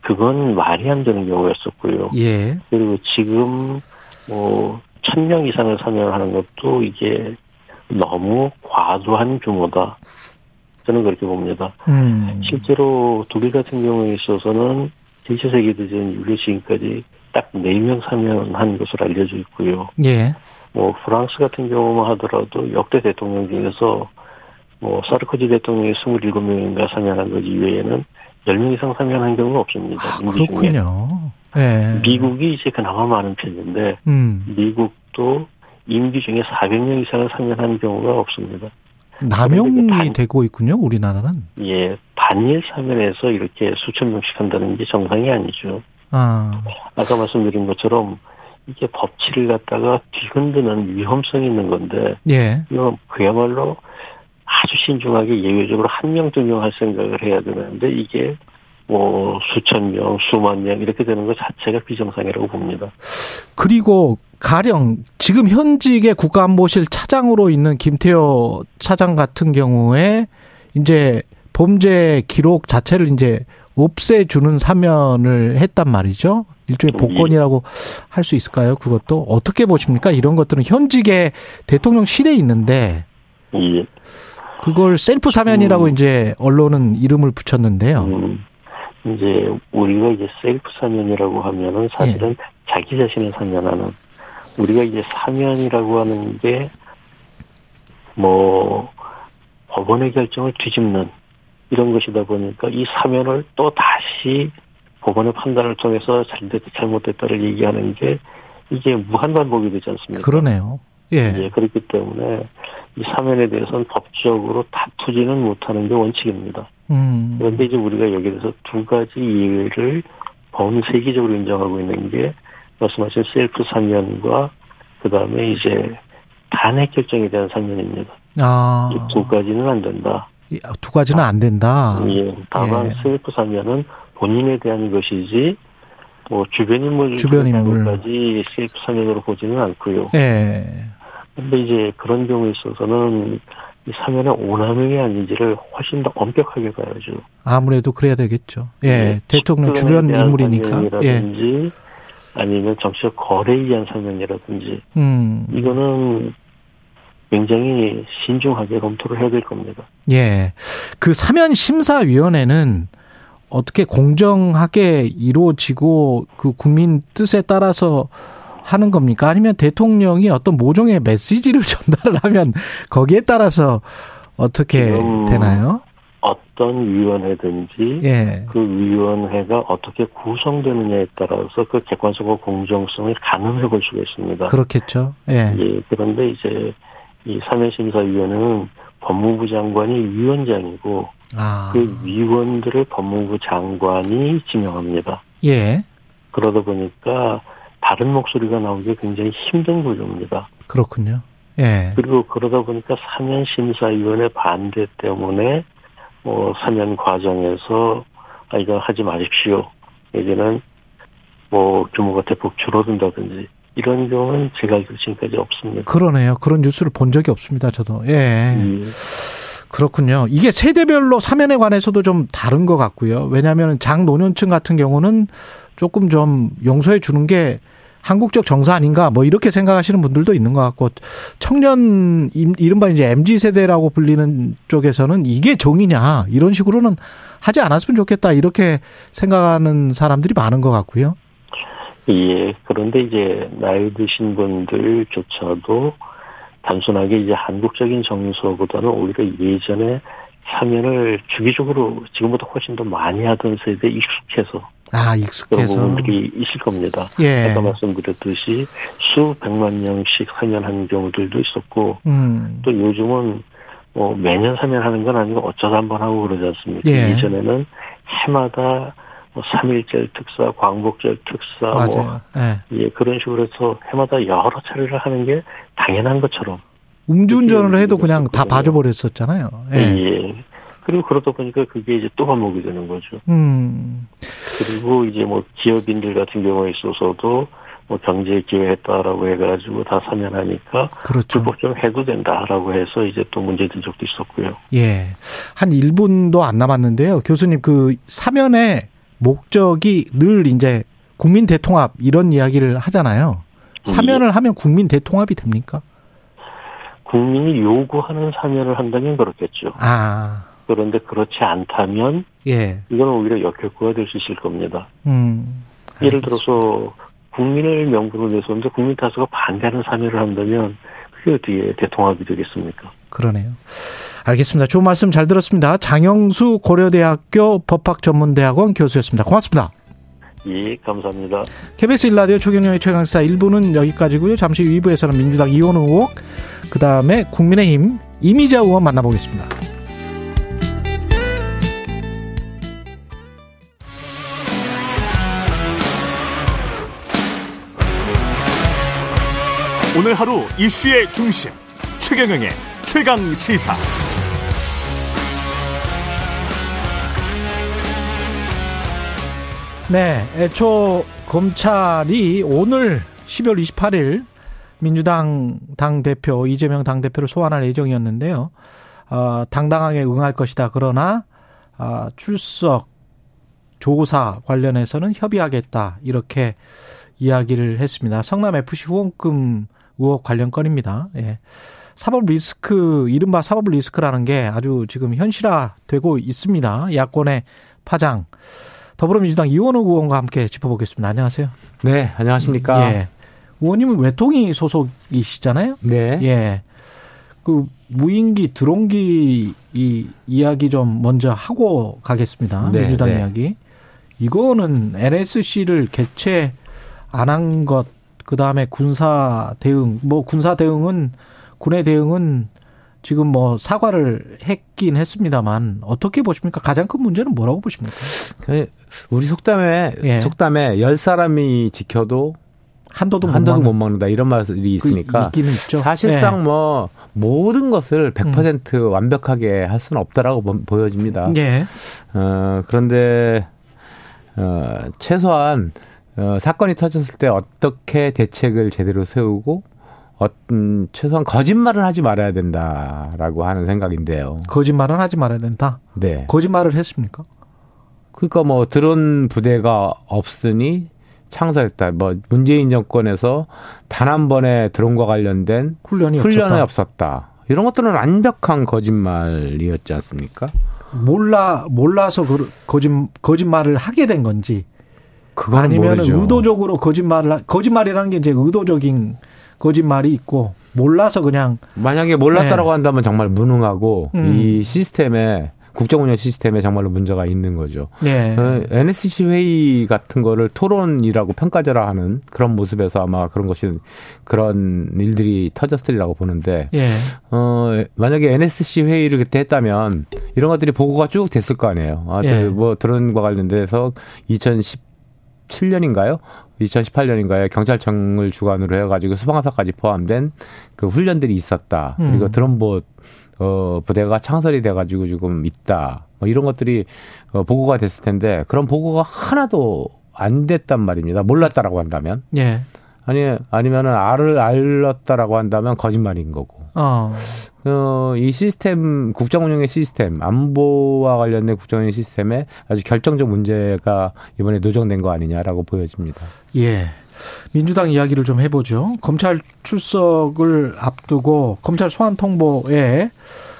그건 말이 안 되는 경우였었고요. 예. 그리고 지금 뭐 1000명 이상을 사면하는 것도 이게 너무 과도한 규모다. 저는 그렇게 봅니다. 음. 실제로 독일 같은 경우에 있어서는 1차 세계대전 이후에 지금까지 딱 4명 사면한 것으로 알려져 있고요. 예. 뭐 프랑스 같은 경우만 하더라도 역대 대통령 중에서 뭐 사르코지 대통령이 27명인가 사면한 것 이외에는 10명 이상 사면한 경우는 없습니다. 아, 그렇군요. 네. 미국이 이제 그나마 많은 편인데 음. 미국도 임기 중에 400명 이상을 사면한 경우가 없습니다. 남용이 반, 되고 있군요, 우리나라는. 예, 반일 사면에서 이렇게 수천 명씩 한다는 게 정상이 아니죠. 아. 아까 말씀드린 것처럼 이게 법치를 갖다가 뒤흔드는 위험성이 있는 건데, 예. 이건 그야말로 아주 신중하게 예외적으로 한 명, 두명할 생각을 해야 되는데 이게 뭐 수천 명, 수만 명 이렇게 되는 것 자체가 비정상이라고 봅니다. 그리고 가령 지금 현직의 국가안보실 차장으로 있는 김태호 차장 같은 경우에 이제 범죄 기록 자체를 이제 없애주는 사면을 했단 말이죠. 일종의 예. 복권이라고 할수 있을까요? 그것도 어떻게 보십니까? 이런 것들은 현직의 대통령실에 있는데 예. 그걸 셀프 사면이라고 음. 이제 언론은 이름을 붙였는데요. 음. 이제 우리가 이제 셀프 사면이라고 하면은 사실은 예. 자기 자신을 사면하는 우리가 이제 사면이라고 하는 게 뭐 법원의 결정을 뒤집는 이런 것이다 보니까 이 사면을 또 다시 법원의 판단을 통해서 잘됐다 잘못됐다를 얘기하는 게 이게 무한 반복이 되지 않습니까? 그러네요. 예. 예, 그렇기 때문에 이 사면에 대해서는 법적으로 다투지는 못하는 게 원칙입니다. 음. 그런데 이제 우리가 여기에 대해서 두 가지 예외를 본 세계적으로 인정하고 있는 게 말씀하신 셀프 사면과 그 다음에 이제 단핵 결정에 대한 사면입니다. 아. 이두 가지는 안 된다. 두 가지는 안 된다. 예. 다만 예. 셀프 사면은 본인에 대한 것이지 뭐 주변 인물 주변 인물까지 셀프 사면으로 보지는 않고요. 예. 근데 이제 그런 경우에 있어서는 이 사면의 오남용이 아닌지를 훨씬 더 엄격하게 봐야죠. 아무래도 그래야 되겠죠. 예, 네, 대통령 주변 인물이니까. 예. 아니면 정치적 거래에 의한 사면이라든지. 음. 이거는 굉장히 신중하게 검토를 해야 될 겁니다. 예. 그 사면 심사위원회는 어떻게 공정하게 이루어지고 그 국민 뜻에 따라서 하는 겁니까? 아니면 대통령이 어떤 모종의 메시지를 <laughs> 전달을 하면 거기에 따라서 어떻게 되나요? 어떤 위원회든지 예. 그 위원회가 어떻게 구성되느냐에 따라서 그 객관성과 공정성을 가늠해 볼 수가 있습니다. 그렇겠죠. 예. 예. 그런데 이제 이 사면심사위원회는 법무부 장관이 위원장이고 아. 그 위원들을 법무부 장관이 지명합니다. 예. 그러다 보니까 다른 목소리가 나오기 굉장히 힘든 구조입니다. 그렇군요. 예. 그리고 그러다 보니까 사면 심사위원회 반대 때문에 뭐 사면 과정에서 아 이거 하지 마십시오. 여기는 뭐 규모가 대폭 줄어든다든지 이런 경우는 제가 알기로 지금까지 없습니다. 그러네요. 그런 뉴스를 본 적이 없습니다. 저도. 예. 예. 그렇군요. 이게 세대별로 사면에 관해서도 좀 다른 것 같고요. 왜냐하면 장노년층 같은 경우는 조금 좀 용서해 주는 게 한국적 정사 아닌가 뭐 이렇게 생각하시는 분들도 있는 것 같고 청년 이른바 이제 mz 세대라고 불리는 쪽에서는 이게 정이냐 이런 식으로는 하지 않았으면 좋겠다 이렇게 생각하는 사람들이 많은 것 같고요. 예. 그런데 이제 나이 드신 분들조차도 단순하게 이제 한국적인 정서보다는 오히려 예전에 사면을 주기적으로 지금보다 훨씬 더 많이 하던 세대에 익숙해서 아 익숙해서 그런 부분들이 있을 겁니다. 예. 아까 말씀드렸듯이 수백만 명씩 사면하는 경우들도 있었고 음. 또 요즘은 뭐 매년 사면하는 건 아니고 어쩌다 한 번 하고 그러지 않습니까? 예. 예전에는 해마다 뭐 3일절 특사, 광복절 특사, 맞아요. 뭐 예. 예, 그런 식으로 해서 해마다 여러 차례를 하는 게 당연한 것처럼 음주운전을 해도 그냥 다 봐줘버렸었잖아요. 예. 예. 그리고 그러다 보니까 그게 이제 또 반복이 되는 거죠. 음. 그리고 이제 뭐 기업인들 같은 경우에 있어서도 뭐 경제 기회했다라고 해가지고 다 사면하니까 그렇죠. 불법 좀 해도 된다라고 해서 이제 또 문제된 적도 있었고요. 예. 한 1분도 안 남았는데요. 교수님 그 사면의 목적이 늘 이제 국민 대통합 이런 이야기를 하잖아요. 사면을 하면 국민 대통합이 됩니까? 국민이 요구하는 사면을 한다면 그렇겠죠. 아. 그런데 그렇지 않다면 예. 이건 오히려 역효과가 될 수 있을 겁니다. 음. 예를 들어서 국민을 명분으로 내세우는데 국민 다수가 반대하는 사면을 한다면 그게 어떻게 대통합이 되겠습니까? 그러네요. 알겠습니다. 좋은 말씀 잘 들었습니다. 장영수 고려대학교 법학전문대학원 교수였습니다. 고맙습니다. 예, 감사합니다. KBS 일라디오 초경영의 최강사 1부는 여기까지고요. 잠시 후 2부에서는 민주당 이원우 의원, 그 다음에 국민의힘 이미자 의원 만나보겠습니다. 오늘 하루 이슈의 중심 최경영의 최강 시사. 네, 애초 검찰이 오늘 12월 28일 민주당 당 대표 이재명 당 대표를 소환할 예정이었는데요. 어, 당당하게 응할 것이다. 그러나 어, 출석 조사 관련해서는 협의하겠다 이렇게 이야기를 했습니다. 성남 FC 후원금 의혹 관련 건입니다. 예. 사법 리스크, 이른바 사법 리스크라는 게 아주 지금 현실화 되고 있습니다. 야권의 파장. 더불어민주당 이원호 의원과 함께 짚어보겠습니다. 안녕하세요. 네, 안녕하십니까. 예. 의원님은 외통위 소속이시잖아요. 네. 예. 그 무인기, 드론기 이 이야기 좀 먼저 하고 가겠습니다. 네, 민주당 네. 이야기. 이거는 NSC를 개최 안 한 것, 그 다음에 군사 대응, 뭐 군사 대응은 군의 대응은 지금 뭐 사과를 했긴 했습니다만 어떻게 보십니까? 가장 큰 문제는 뭐라고 보십니까? 그 우리 속담에 예. 속담에 열 사람이 지켜도 한도도 못 한도도 먹는. 못 먹는다 이런 말이 있으니까 그 있기는 있죠. 사실상 예. 뭐 모든 것을 100% 완벽하게 할 수는 없다라고 보- 보여집니다. 예. 어, 그런데 어, 최소한 어, 사건이 터졌을 때 어떻게 대책을 제대로 세우고 어떤 최소한 거짓말은 하지 말아야 된다라고 하는 생각인데요. 거짓말은 하지 말아야 된다. 네. 거짓말을 했습니까? 그러니까 뭐 드론 부대가 없으니 창설했다. 뭐 문재인 정권에서 단 한 번의 드론과 관련된 훈련이 훈련이 없었다. 없었다. 이런 것들은 완벽한 거짓말이었지 않습니까? 몰라 몰라서 그 거짓 거짓말을 하게 된 건지 아니면. 의도적으로 거짓말을 하- 거짓말이라는 게 이제 의도적인 거짓말이 있고 몰라서 그냥 만약에 몰랐다라고 한다면 정말 무능하고 네. 음. 이 시스템에 국정 운영 시스템에 정말로 문제가 있는 거죠. 예. 어, NSC 회의 같은 거를 토론이라고 평가제라 하는 그런 모습에서 아마 그런 것이 그런 일들이 터졌으리라고 보는데 예. 어, 만약에 NSC 회의를 그때 했다면 이런 것들이 보고가 쭉 됐을 거 아니에요. 아, 예. 뭐 드론과 관련돼서 2017년인가요? 2018년인가에 경찰청을 주관으로 해가지고 수방사까지 포함된 그 훈련들이 있었다. 그리고 음. 드론봇 어, 부대가 창설이 돼가지고 지금 있다. 뭐 이런 것들이 어, 보고가 됐을 텐데 그런 보고가 하나도 안 됐단 말입니다. 몰랐다라고 한다면. 예. 아니, 아니면은 알을 알렸다라고 한다면 거짓말인 거고. 어. 어, 이 시스템, 국정 운영의 시스템, 안보와 관련된 국정 운영 시스템에 아주 결정적 문제가 이번에 노정된 거 아니냐라고 보여집니다. 예. 민주당 이야기를 좀 해보죠. 검찰 출석을 앞두고 검찰 소환 통보에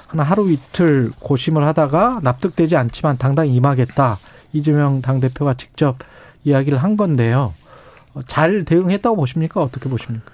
한 하루 이틀 고심을 하다가 납득되지 않지만 당당히 임하겠다. 이재명 당대표가 직접 이야기를 한 건데요. 잘 대응했다고 보십니까? 어떻게 보십니까?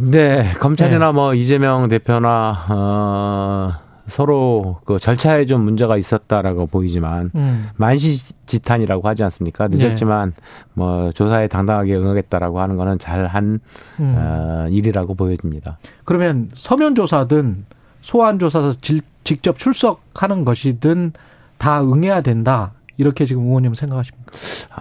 네, 검찰이나 네. 뭐 이재명 대표나 어 서로 그 절차에 좀 문제가 있었다라고 보이지만 음. 만시지탄이라고 하지 않습니까? 늦었지만 네. 뭐 조사에 당당하게 응하겠다라고 하는 거는 잘한 음. 어, 일이라고 보여집니다. 그러면 서면 조사든 소환 조사서 직접 출석하는 것이든 다 응해야 된다. 이렇게 지금 의원님 생각하십니까?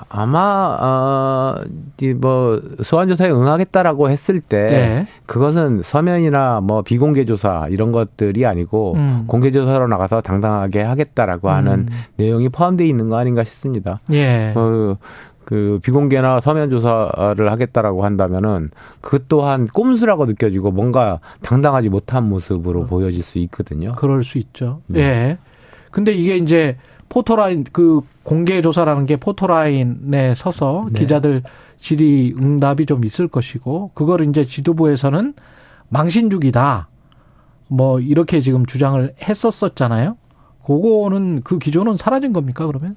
아마 어 뭐 소환 조사에 응하겠다라고 했을 때 네. 그것은 서면이나 뭐 비공개 조사 이런 것들이 아니고 음. 공개 조사로 나가서 당당하게 하겠다라고 하는 음. 내용이 포함되어 있는 거 아닌가 싶습니다. 예. 어, 그 비공개나 서면 조사를 하겠다라고 한다면은 그 또한 꼼수라고 느껴지고 뭔가 당당하지 못한 모습으로 어. 보여질 수 있거든요. 그럴 수 있죠. 네. 예. 근데 이게 이제 포토라인 그 공개 조사라는 게 포토라인에 서서 네. 기자들 질의 응답이 좀 있을 것이고 그걸 이제 지도부에서는 망신주기다. 뭐 이렇게 지금 주장을 했었었잖아요. 그거는 그 기조는 사라진 겁니까 그러면?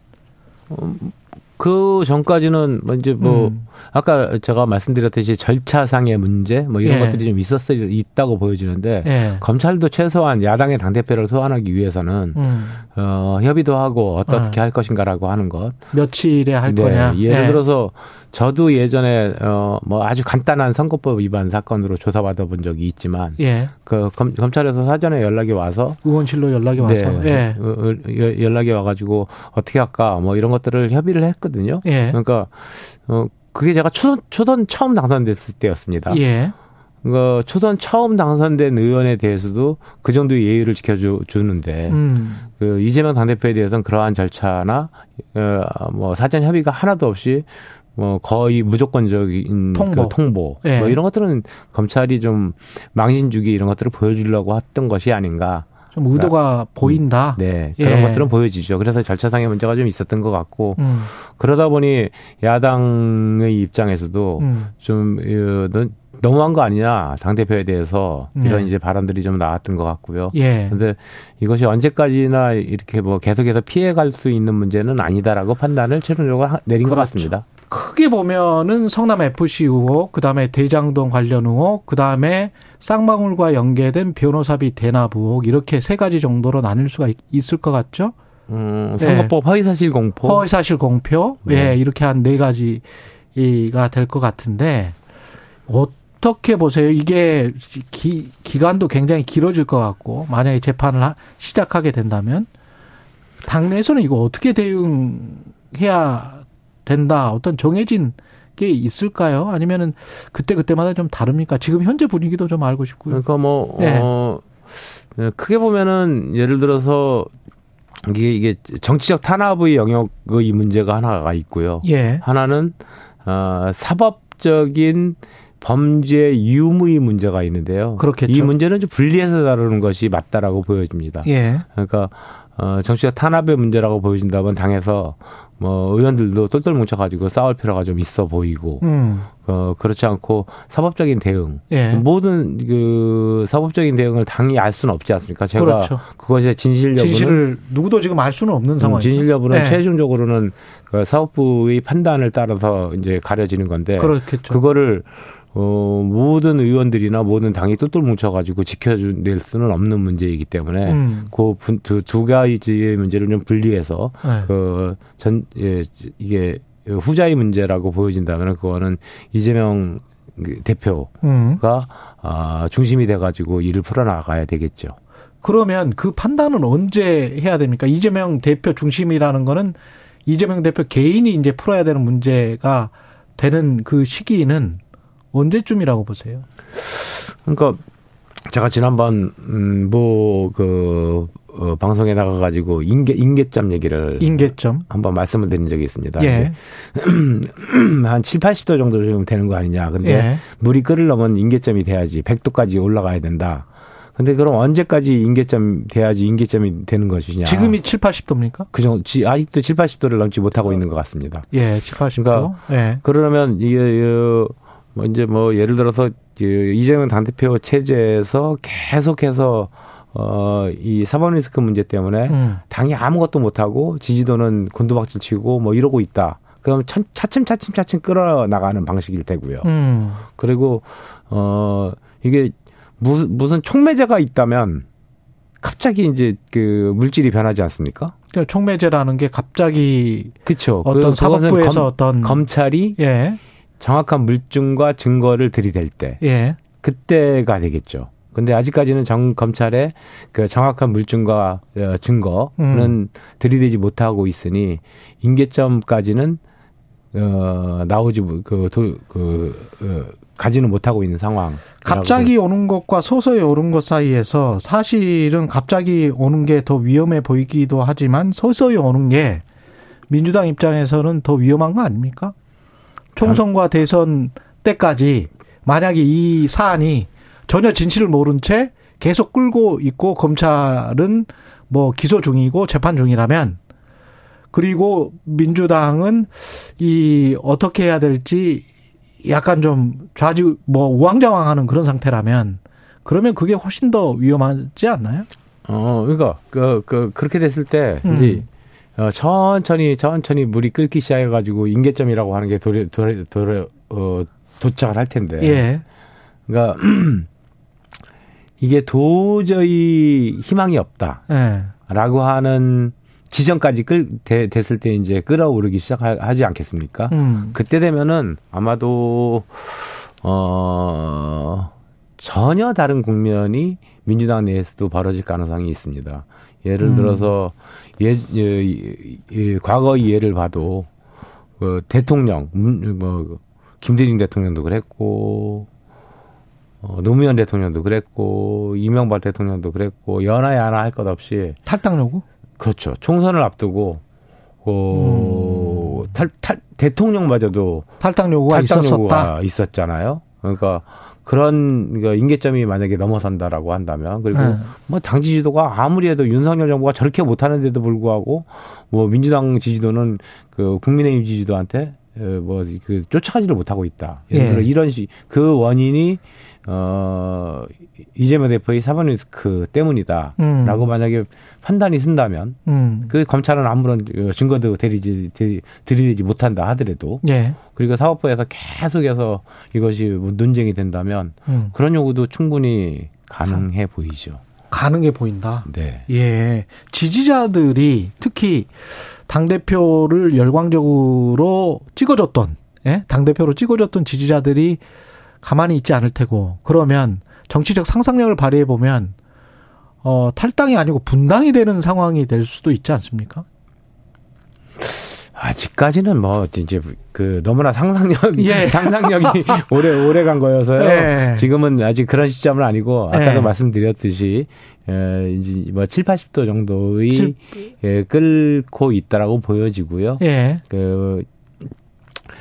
어, 그 전까지는 뭐 이제 뭐 음. 아까 제가 말씀드렸듯이 절차상의 문제 뭐 이런 예. 것들이 좀 있었어 있다고 보여지는데 예. 검찰도 최소한 야당의 당 대표를 소환하기 위해서는 음. 어 협의도 하고 어떻게 어. 할 것인가라고 하는 것 며칠에 할 네. 거냐 예를 예. 들어서 저도 예전에 어 뭐 아주 간단한 선거법 위반 사건으로 조사받아 본 적이 있지만 예. 그 검, 검찰에서 사전에 연락이 와서 의원실로 연락이 와서 네, 예. 연락이 와가지고 어떻게 할까 뭐 이런 것들을 협의를 했거든요. 예. 그러니까 어 그게 제가 초선, 초선 처음 당선됐을 때였습니다. 예. 그 초선 처음 당선된 의원에 대해서도 그 정도의 예의를 지켜주는데 음. 그 이재명 당대표에 대해서는 그러한 절차나 어 뭐 사전 협의가 하나도 없이 뭐 거의 무조건적인 통보, 그 통보. 네. 뭐 이런 것들은 검찰이 좀 망신주기 이런 것들을 보여주려고 했던 것이 아닌가. 좀 의도가 그러니까, 보인다. 네 그런 예. 것들은 보여지죠. 그래서 절차상의 문제가 좀 있었던 것 같고 음. 그러다 보니 야당의 입장에서도 음. 좀 어, 너무한 거 아니냐 당 대표에 대해서 이런 네. 이제 발언들이 좀 나왔던 것 같고요. 예. 근데 이것이 언제까지나 이렇게 뭐 계속해서 피해갈 수 있는 문제는 아니다라고 판단을 최종적으로 내린 그렇죠. 것 같습니다. 크게 보면은 성남 FC 의혹, 그다음에 대장동 관련 의혹, 그다음에 쌍방울과 연계된 변호사비 대납 의혹 이렇게 세 가지 정도로 나눌 수가 있을 것 같죠? 음, 선거법 네. 허위사실 공표. 허위사실 공표. 네. 예, 네, 이렇게 한 네 가지가 될 것 같은데 어떻게 보세요? 이게 기, 기간도 굉장히 길어질 것 같고 만약에 재판을 시작하게 된다면 당내에서는 이거 어떻게 대응해야 된다. 어떤 정해진 게 있을까요? 아니면은 그때 그때마다 좀 다릅니까? 지금 현재 분위기도 좀 알고 싶고요. 그러니까 뭐 네. 어, 네, 크게 보면은 예를 들어서 이게 이게 정치적 탄압의 영역의 문제가 하나가 있고요. 예. 하나는 어 사법적인 범죄 유무의 문제가 있는데요. 그렇겠죠. 이 문제는 좀 분리해서 다루는 것이 맞다라고 보여집니다. 예. 그러니까 어, 정치적 탄압의 문제라고 보여진다면 당에서 뭐 의원들도 똘똘 뭉쳐가지고 싸울 필요가 좀 있어 보이고 음. 어, 그렇지 않고 사법적인 대응 예. 모든 그 사법적인 대응을 당이 알 수는 없지 않습니까? 제가 그렇죠. 그것의 진실 여부는 진실을 누구도 지금 알 수는 없는 상황이죠. 진실 여부는 예. 최종적으로는 그 사법부의 판단을 따라서 이제 가려지는 건데 그렇겠죠. 그거를 어, 모든 의원들이나 모든 당이 똘똘 뭉쳐가지고 지켜낼 수는 없는 문제이기 때문에 음. 그두 두 가지의 문제를 좀 분리해서 네. 그전 예, 이게 후자의 문제라고 보여진다면 그거는 이재명 대표가 음. 아, 중심이 돼가지고 일을 풀어나가야 되겠죠. 그러면 그 판단은 언제 해야 됩니까? 이재명 대표 중심이라는 거는 이재명 대표 개인이 이제 풀어야 되는 문제가 되는 그 시기는 언제쯤이라고 보세요? 그러니까 제가 지난번 음, 뭐그 어, 방송에 나가 가지고 인계 인계점 얘기를 인계점 한번 말씀을 드린 적이 있습니다. 예. <clears throat> 한 7, 80도 정도 지금 되는 거 아니냐. 근데 예. 물이 끓을 넘은 인계점이 돼야지 100도까지 올라가야 된다. 근데 그럼 언제까지 인계점 돼야지 인계점이 되는 것이냐? 지금이 7, 80도입니까? 그 정도 아직도 7, 80도를 넘지 못하고 있는 것 같습니다. 예, 7, 80도. 그러니까 예. 그러면 이게 뭐 이제 뭐 예를 들어서 그 이재명 당대표 체제에서 계속해서 어, 이 사법 리스크 문제 때문에 음. 당이 아무것도 못하고 지지도는 곤두박질 치고 뭐 이러고 있다. 그럼 차츰 차츰 차츰 끌어나가는 방식일 테고요. 음. 그리고 어 이게 무, 무슨 촉매제가 있다면 갑자기 이제 그 물질이 변하지 않습니까? 그러니까 촉매제라는 게 갑자기 그렇죠. 어떤 그, 사법부에서 검, 어떤 검찰이 예. 정확한 물증과 증거를 들이댈 때 예. 그때가 되겠죠. 근데 아직까지는 정 검찰의 그 정확한 물증과 어, 증거는 음. 들이대지 못하고 있으니 인계점까지는 어 나오지 그그 그, 그, 어, 가지는 못하고 있는 상황. 갑자기 오는 것과 서서히 오는 것 사이에서 사실은 갑자기 오는 게 더 위험해 보이기도 하지만 서서히 오는 게 민주당 입장에서는 더 위험한 거 아닙니까? 총선과 대선 때까지 만약에 이 사안이 전혀 진실을 모른 채 계속 끌고 있고 검찰은 뭐 기소 중이고 재판 중이라면 그리고 민주당은 이 어떻게 해야 될지 약간 좀 좌지 뭐 우왕좌왕하는 그런 상태라면 그러면 그게 훨씬 더 위험하지 않나요? 어, 그러니까 그, 그 그렇게 됐을 때 음. 이제 어, 천천히 천천히 물이 끓기 시작해가지고 인계점이라고 하는 게 도래 도래 도래 어, 도착을 할 텐데. 예. 그러니까 <clears throat> 이게 도저히 희망이 없다라고 예. 하는 지점까지 끌 대, 됐을 때 이제 끌어오르기 시작하지 않겠습니까? 음. 그때 되면은 아마도 어 전혀 다른 국면이 민주당 내에서도 벌어질 가능성이 있습니다. 예를 음. 들어서 예, 예, 예, 과거의 예를 봐도 그 대통령 뭐 김대중 대통령도 그랬고 어, 노무현 대통령도 그랬고 이명박 대통령도 그랬고 연하에 하나 할 것 없이 탈당 요구? 그렇죠. 총선을 앞두고 어, 음. 탈, 탈, 대통령마저도 탈당 요구가 탈당 있었었다. 요구가 있었잖아요. 그러니까 그런 그러니까 인계점이 만약에 넘어선다라고 한다면 그리고 네. 뭐 당 지 지도가 아무리 해도 윤석열 정부가 저렇게 못하는데도 불구하고 뭐 민주당 지지도는 그 국민의힘 지지도한테 뭐그 쫓아가지를 못하고 있다. 예를 들어 예. 이런 식 그 원인이 어, 이재명 대표의 사법 리스크 때문이다라고 음. 만약에 판단이 쓴다면 음. 그 검찰은 아무런 증거도 들이지, 들이대지 못한다 하더라도 예. 그리고 사법부에서 계속해서 이것이 뭐 논쟁이 된다면 음. 그런 요구도 충분히 가능해 보이죠. 가능해 보인다. 네. 예. 지지자들이 특히 당 대표를 열광적으로 찍어줬던 예? 당 대표로 찍어줬던 지지자들이 가만히 있지 않을 테고 그러면 정치적 상상력을 발휘해 보면 어, 탈당이 아니고 분당이 되는 상황이 될 수도 있지 않습니까? 아직까지는 뭐 이제 그 너무나 상상력 예. <laughs> 상상력이 <laughs> 오래 오래 간 거여서요. 예. 지금은 아직 그런 시점은 아니고 아까도 예. 말씀드렸듯이 에, 이제 뭐 7, 80도 정도의 7... 예, 끓고 있다라고 보여지고요. 예. 그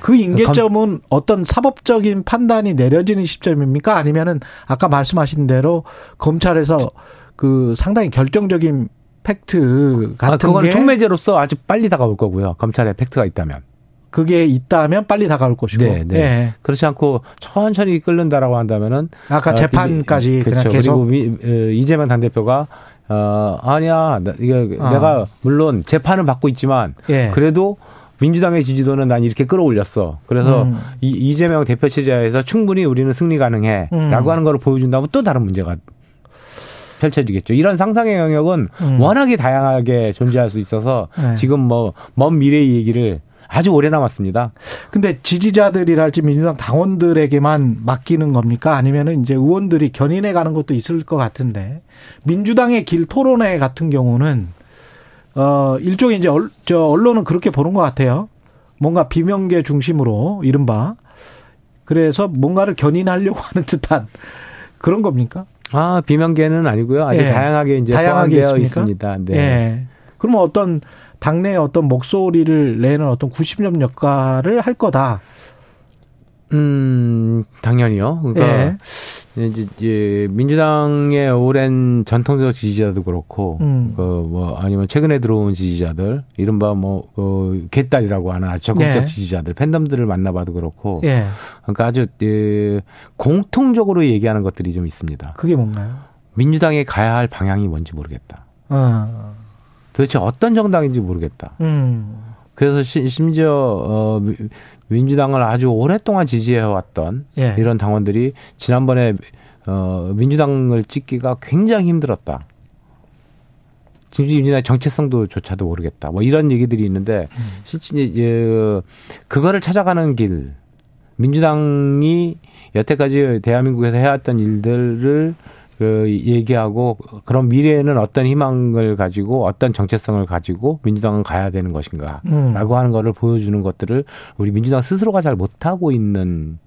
그 인계점은 어떤 사법적인 판단이 내려지는 시점입니까? 아니면은 아까 말씀하신 대로 검찰에서 그 상당히 결정적인 팩트 같은 아, 그건 게 총매제로서 아주 빨리 다가올 거고요. 검찰에 팩트가 있다면. 그게 있다면 빨리 다가올 것이고. 네, 네. 네. 그렇지 않고 천천히 끓는다라고 한다면은 아까 어, 재판까지 어, 그렇죠. 그냥 계속 그리고 어, 이재명 당 대표가 어 아니야 이거 어. 내가 물론 재판을 받고 있지만 예. 그래도 민주당의 지지도는 난 이렇게 끌어올렸어. 그래서 음. 이, 이재명 대표 체제에서 충분히 우리는 승리 가능해라고 음. 하는 걸 보여준다면 또 다른 문제가 펼쳐지겠죠. 이런 상상의 영역은 음. 워낙에 다양하게 존재할 수 있어서 네. 지금 뭐 먼 미래의 얘기를 아주 오래 남았습니다. 근데 지지자들이랄지 민주당 당원들에게만 맡기는 겁니까? 아니면은 이제 의원들이 견인해 가는 것도 있을 것 같은데 민주당의 길 토론회 같은 경우는 어, 일종의 이제 얼, 저 언론은 그렇게 보는 것 같아요. 뭔가 비명계 중심으로 이른바 그래서 뭔가를 견인하려고 <laughs> 하는 듯한 그런 겁니까? 아 비명계는 아니고요. 아주 예. 다양하게 이제 다양하게 있습니까? 있습니다. 네. 예. 그러면 어떤 당내 어떤 목소리를 내는 어떤 90년 역할을 할 거다. 음 당연히요. 그러니까 예. 이제, 이제 민주당의 오랜 전통적 지지자도 그렇고, 음. 그뭐 아니면 최근에 들어온 지지자들, 이른바 뭐 어, 개딸이라고 하는 아주 적극적 예. 지지자들, 팬덤들을 만나봐도 그렇고, 예. 그러니까 아주 예, 공통적으로 얘기하는 것들이 좀 있습니다. 그게 뭔가요? 민주당에 가야 할 방향이 뭔지 모르겠다. 어. 도대체 어떤 정당인지 모르겠다. 음. 그래서 시, 심지어 어, 민주당을 아주 오랫동안 지지해왔던 예. 이런 당원들이 지난번에 어, 민주당을 찍기가 굉장히 힘들었다. 지금 민주당의 정체성도 조차도 모르겠다. 뭐 이런 얘기들이 있는데 음. 실제 예, 그거를 찾아가는 길 민주당이 여태까지 대한민국에서 해왔던 일들을 그 얘기하고 그런 미래에는 어떤 희망을 가지고 어떤 정체성을 가지고 민주당은 가야 되는 것인가라고 음. 하는 거를 보여주는 것들을 우리 민주당 스스로가 잘 못하고 있는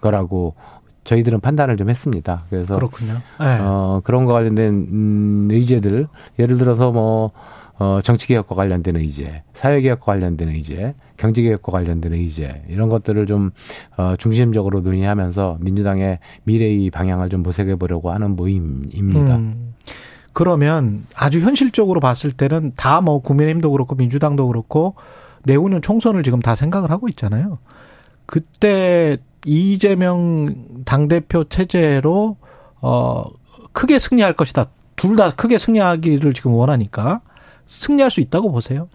거라고 저희들은 판단을 좀 했습니다. 그래서 그렇군요. 네. 어, 그런 거 관련된 음, 의제들 예를 들어서 뭐 어, 정치개혁과 관련된 의제, 사회개혁과 관련된 의제, 경제개혁과 관련된 의제 이런 것들을 좀 어, 중심적으로 논의하면서 민주당의 미래의 방향을 좀 모색해 보려고 하는 모임입니다. 음. 그러면 아주 현실적으로 봤을 때는 다 뭐 국민의힘도 그렇고 민주당도 그렇고 내후년 총선을 지금 다 생각을 하고 있잖아요. 그때 이재명 당대표 체제로 어 크게 승리할 것이다. 둘 다 크게 승리하기를 지금 원하니까 승리할 수 있다고 보세요?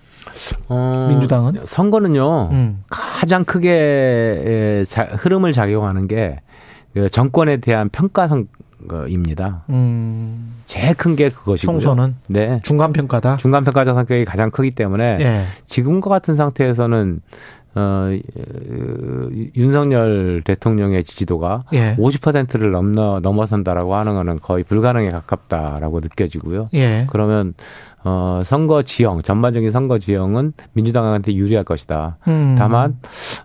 어, 민주당은 선거는요 음. 가장 크게 자, 흐름을 작용하는 게그 정권에 대한 평가 선거입니다. 음. 제일 큰 게 그것이고요. 총선은 네 중간 평가다. 중간 평가자 성격이 가장 크기 때문에 예. 지금과 같은 상태에서는 어, 윤석열 대통령의 지지도가 예. 50%를 넘어 넘어선다라고 하는 거는 거의 불가능에 가깝다라고 느껴지고요. 예. 그러면 어, 선거 지형, 전반적인 선거 지형은 민주당한테 유리할 것이다. 음. 다만,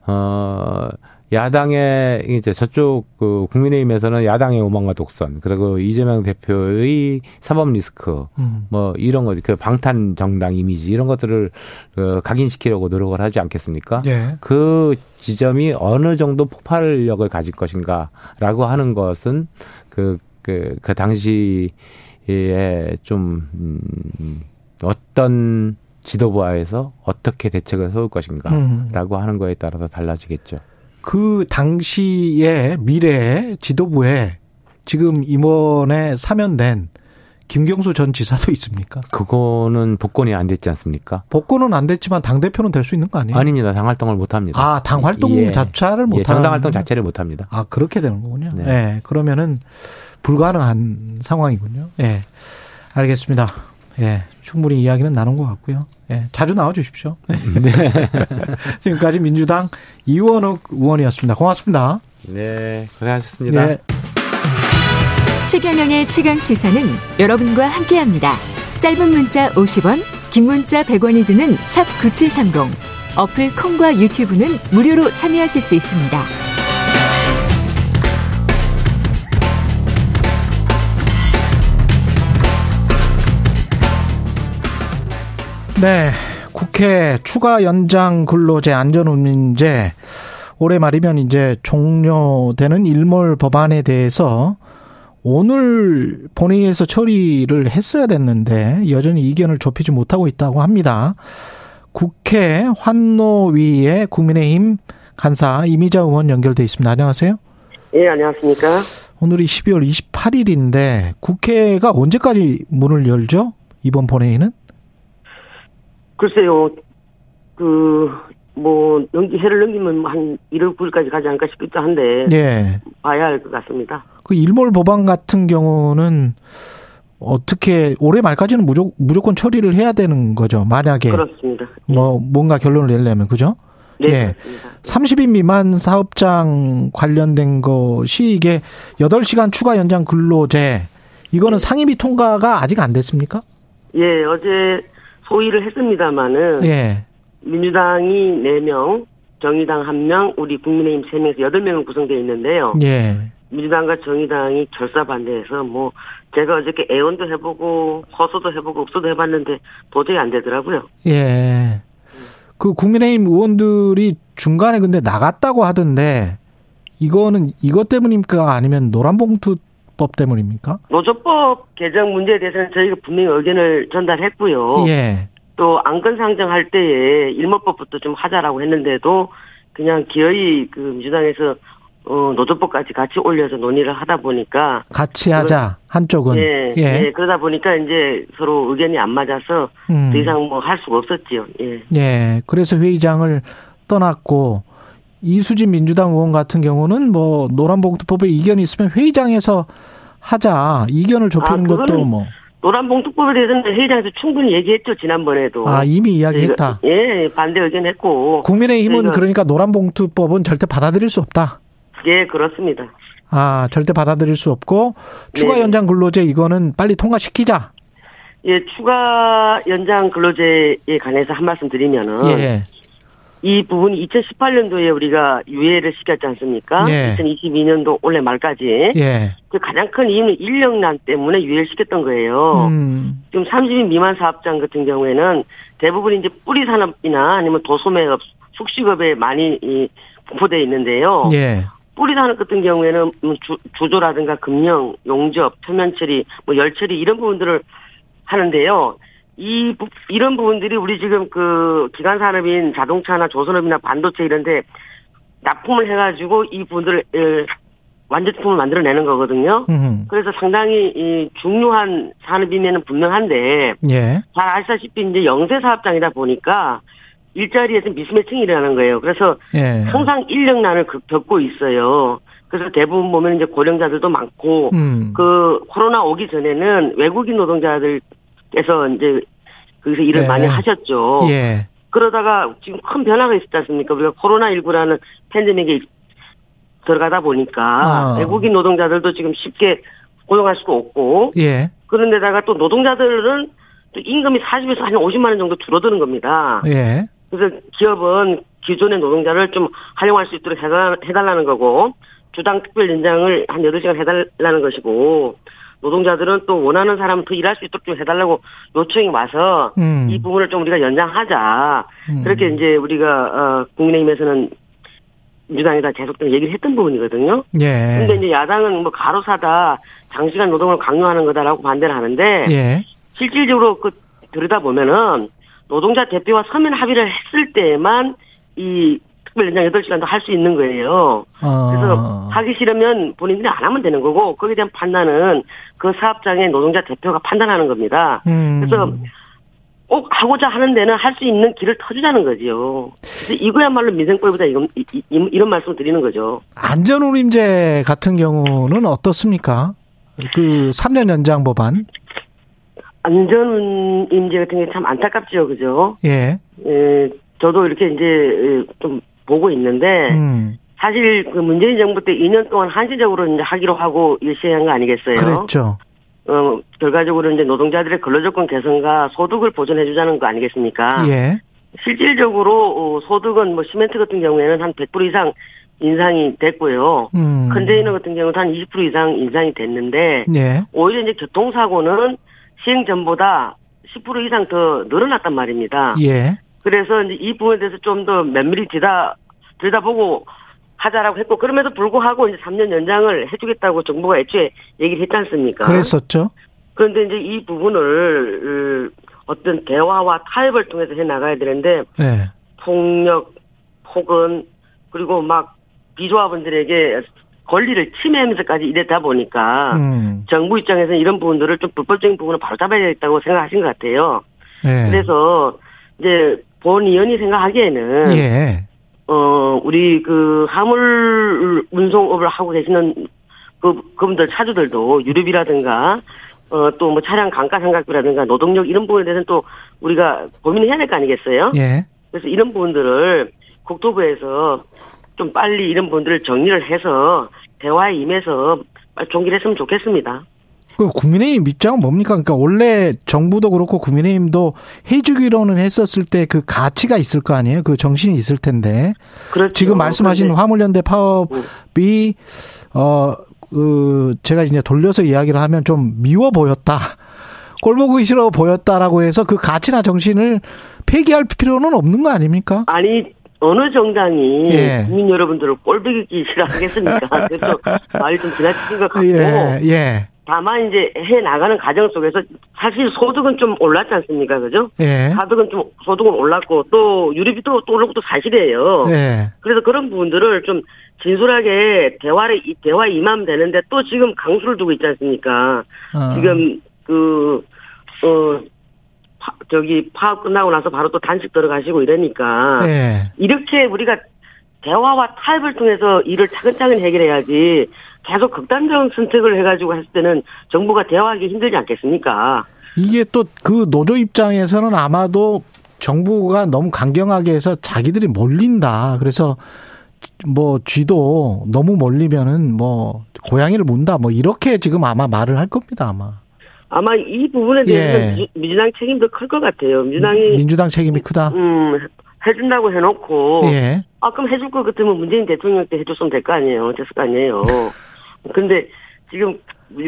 어, 야당의 이제 저쪽 그 국민의힘에서는 야당의 오만과 독선 그리고 이재명 대표의 사법 리스크 음. 뭐 이런 거그 방탄 정당 이미지 이런 것들을 그 각인시키려고 노력을 하지 않겠습니까? 예. 그 지점이 어느 정도 폭발력을 가질 것인가라고 하는 것은 그그 그, 그 당시 예, 좀, 음, 어떤 지도부하에서 어떻게 대책을 세울 것인가라고 음. 하는 거에 따라서 달라지겠죠. 그 당시의 미래의 지도부에 지금 임원에 사면된 김경수 전 지사도 있습니까? 그거는 복권이 안 됐지 않습니까? 복권은 안 됐지만 당 대표는 될 수 있는 거 아니에요? 아닙니다. 당 활동을 못 합니다. 아, 당 활동 예. 자체를 못 예, 정당 활동 자체를 못 합니다. 아, 그렇게 되는 거군요. 네. 네. 그러면은 불가능한 상황이군요. 예. 네. 알겠습니다. 예, 충분히 이야기는 나눈 것 같고요. 예, 자주 나와 주십시오. <laughs> 네. 지금까지 민주당 이원욱 의원이었습니다. 고맙습니다. 네, 고생하셨습니다. 네. 최경영의 최강 시사는 여러분과 함께합니다. 짧은 문자 50원, 긴 문자 100원이 드는 샵 9730. 어플 콩과 유튜브는 무료로 참여하실 수 있습니다. 네. 국회 추가 연장 근로제 안전운임제 올해 말이면 이제 종료되는 일몰 법안에 대해서 오늘 본회의에서 처리를 했어야 됐는데 여전히 이견을 좁히지 못하고 있다고 합니다. 국회 환노위의 국민의힘 간사 이미자 의원 연결돼 있습니다. 안녕하세요. 예, 안녕하십니까. 오늘이 12월 28일인데 국회가 언제까지 문을 열죠? 이번 본회의는? 글쎄요, 그, 뭐, 연기, 해를 넘기면 한 1월 9일까지 가지 않을까 싶기도 한데. 예. 봐야 할 것 같습니다. 그 일몰 법안 같은 경우는 어떻게 올해 말까지는 무조, 무조건 처리를 해야 되는 거죠. 만약에. 그렇습니다. 뭐, 예. 뭔가 결론을 내려면, 그죠? 네. 예. 그렇습니다. 30인 미만 사업장 관련된 것이 이게 8시간 추가 연장 근로제, 이거는 네. 상임위 통과가 아직 안 됐습니까? 예, 어제 소위를 했습니다마는 예. 민주당이 4명, 정의당 1명, 우리 국민의힘 3명에서 8명을 구성되어 있는데요. 예. 민주당과 정의당이 결사 반대해서 뭐 제가 어저께 애원도 해보고 허소도 해보고 읍소도 해봤는데 도저히 안 되더라고요. 예. 그 국민의힘 의원들이 중간에 근데 나갔다고 하던데 이거는 이것 때문입니까 아니면 노란봉투 법 때문입니까? 노조법 개정 문제에 대해서는 저희가 분명히 의견을 전달했고요. 예. 또 안건 상정할 때에 일몰법부터 좀 하자라고 했는데도 그냥 기어이 그 민주당에서 어, 노조법까지 같이 올려서 논의를 하다 보니까 같이 하자 한쪽은 예, 예. 예, 그러다 보니까 이제 서로 의견이 안 맞아서 음. 더 이상 뭐 할 수가 없었지요. 예. 예. 그래서 회의장을 떠났고 이수진 민주당 의원 같은 경우는 뭐 노란봉투법에 이견이 있으면 회의장에서 하자 이견을 좁히는 아, 것도 뭐 노란봉투법에 대해서는 회의장에서 충분히 얘기했죠 지난번에도. 아 이미 이야기했다. 예 반대 의견했고. 국민의힘은 그러니까 노란봉투법은 절대 받아들일 수 없다. 예 그렇습니다. 아 절대 받아들일 수 없고 추가 네. 연장 근로제 이거는 빨리 통과시키자. 예 추가 연장 근로제에 관해서 한 말씀 드리면은. 예. 이 부분이 2018년도에 우리가 유예를 시켰지 않습니까? 예. 2022년도 올해 말까지. 예. 그 가장 큰 이유는 인력난 때문에 유예를 시켰던 거예요. 음. 지금 30인 미만 사업장 같은 경우에는 대부분 이제 뿌리 산업이나 아니면 도소매업, 숙식업에 많이 분포되어 있는데요. 예. 뿌리 산업 같은 경우에는 뭐 주, 주조라든가 금령, 용접, 표면 처리, 뭐 열 처리 이런 부분들을 하는데요. 이 이런 부분들이 우리 지금 그 기간 산업인 자동차나 조선업이나 반도체 이런데 납품을 해가지고 이 부분들을 완제품을 만들어내는 거거든요. 음흠. 그래서 상당히 이 중요한 산업이면은 분명한데 예. 잘 아시다시피 이제 영세 사업장이다 보니까 일자리에서 미스매칭이 일어나는 거예요. 그래서 예. 항상 인력난을 겪고 있어요. 그래서 대부분 보면 이제 고령자들도 많고 음. 그 코로나 오기 전에는 외국인 노동자들 그래서 이제 거기서 일을 네. 많이 하셨죠. 예. 그러다가 지금 큰 변화가 있었지 않습니까? 우리가 코로나19라는 팬데믹에 들어가다 보니까 아. 외국인 노동자들도 지금 쉽게 고용할 수도 없고. 예. 그런데다가 또 노동자들은 또 임금이 40에서 한 50만 원 정도 줄어드는 겁니다. 예. 그래서 기업은 기존의 노동자를 좀 활용할 수 있도록 해달라는 거고 주당 특별 연장을 한 8시간 해달라는 것이고 노동자들은 또 원하는 사람 더 일할 수 있도록 좀 해달라고 요청이 와서 음. 이 부분을 좀 우리가 연장하자. 음. 그렇게 이제 우리가 어 국민의힘에서는 민주당에다 계속 좀 얘기를 했던 부분이거든요. 예. 근데 이제 야당은 뭐 가로사다 장시간 노동을 강요하는 거다라고 반대를 하는데 예. 실질적으로 그 들여다 보면은 노동자 대표와 서면 합의를 했을 때만 이 특별 연장 8시간도 할 수 있는 거예요. 아. 그래서 하기 싫으면 본인들이 안 하면 되는 거고 거기에 대한 판단은 그 사업장의 노동자 대표가 판단하는 겁니다. 음. 그래서 꼭 하고자 하는 데는 할 수 있는 길을 터주자는 거죠. 그래서 이거야말로 민생법이다 이건 이, 이, 이런 말씀을 드리는 거죠. 안전운임제 같은 경우는 어떻습니까? 그 3년 연장 법안. 안전운임제 같은 게 참 안타깝죠, 그죠? 예. 예, 저도 이렇게 이제 좀 보고 있는데 음. 사실 그 문재인 정부 때 2년 동안 한시적으로 이제 하기로 하고 일시한 거 아니겠어요? 그렇죠. 어, 결과적으로 이제 노동자들의 근로조건 개선과 소득을 보존해주자는 거 아니겠습니까? 예. 실질적으로 어, 소득은 뭐 시멘트 같은 경우에는 한 100% 이상 인상이 됐고요. 음. 컨테이너 같은 경우는 한20% 이상 인상이 됐는데 예. 오히려 이제 교통사고는 시행 전보다 10% 이상 더 늘어났단 말입니다. 예. 그래서 이제 이 부분에 대해서 좀 더 면밀히 들다 들여다보고 하자라고 했고 그럼에도 불구하고 이제 3년 연장을 해주겠다고 정부가 애초에 얘기를 했지 않습니까? 그랬었죠. 그런데 이제 이 부분을 어떤 대화와 타협을 통해서 해 나가야 되는데 네. 폭력, 폭언 그리고 막 비조합원들에게 권리를 침해하면서까지 이랬다 보니까 음. 정부 입장에서는 이런 부분들을 좀 불법적인 부분을 바로 잡아야겠다고 생각하신 것 같아요. 네. 그래서 이제 본 의원이 생각하기에는 예. 어 우리 그 화물 운송업을 하고 계시는 그 그분들 차주들도 유류비라든가 어 또 뭐 차량 강가 상각비라든가 노동력 이런 부분에 대해서는 또 우리가 고민을 해야 될 거 아니겠어요? 예. 그래서 이런 부분들을 국토부에서 좀 빨리 이런 부분들을 정리를 해서 대화에 임해서 종기를 했으면 좋겠습니다. 그 국민의힘 입장은 뭡니까? 그러니까 원래 정부도 그렇고 국민의힘도 해주기로는 했었을 때 그 가치가 있을 거 아니에요? 그 정신이 있을 텐데. 그렇죠. 지금 말씀하신 화물연대 파업이 어 그 제가 이제 돌려서 이야기를 하면 좀 미워 보였다. <laughs> 꼴보기 싫어 보였다라고 해서 그 가치나 정신을 폐기할 필요는 없는 거 아닙니까? 아니 어느 정당이 예. 국민 여러분들을 꼴보기 싫어하겠습니까? <laughs> 그래서 말이 좀 지나치신 것 같고. 예. 예. 다만 이제 해 나가는 과정 속에서 사실 소득은 좀 올랐지 않습니까, 그죠? 예. 소득은 좀 소득은 올랐고 또 유류비도 또또 사실이에요. 예. 그래서 그런 부분들을 좀 진솔하게 대화를 대화 임하면 되는데 또 지금 강수를 두고 있지 않습니까? 어. 지금 그 어 저기 파업 끝나고 나서 바로 또 단식 들어가시고 이러니까 네. 이렇게 우리가 대화와 타협을 통해서 일을 차근차근 해결해야지 계속 극단적인 선택을 해가지고 했을 때는 정부가 대화하기 힘들지 않겠습니까? 이게 또 그 노조 입장에서는 아마도 정부가 너무 강경하게 해서 자기들이 몰린다. 그래서 뭐 쥐도 너무 몰리면은 뭐 고양이를 문다. 뭐 이렇게 지금 아마 말을 할 겁니다. 아마. 아마 이 부분에 대해서 예. 민주당 책임도 클 것 같아요. 민주당이 민주당 책임이 크다. 음 해준다고 해놓고 예. 아 그럼 해줄 것 같으면 문재인 대통령 때 해줬으면 될 거 아니에요. 됐을 거 아니에요. <laughs> 근데 지금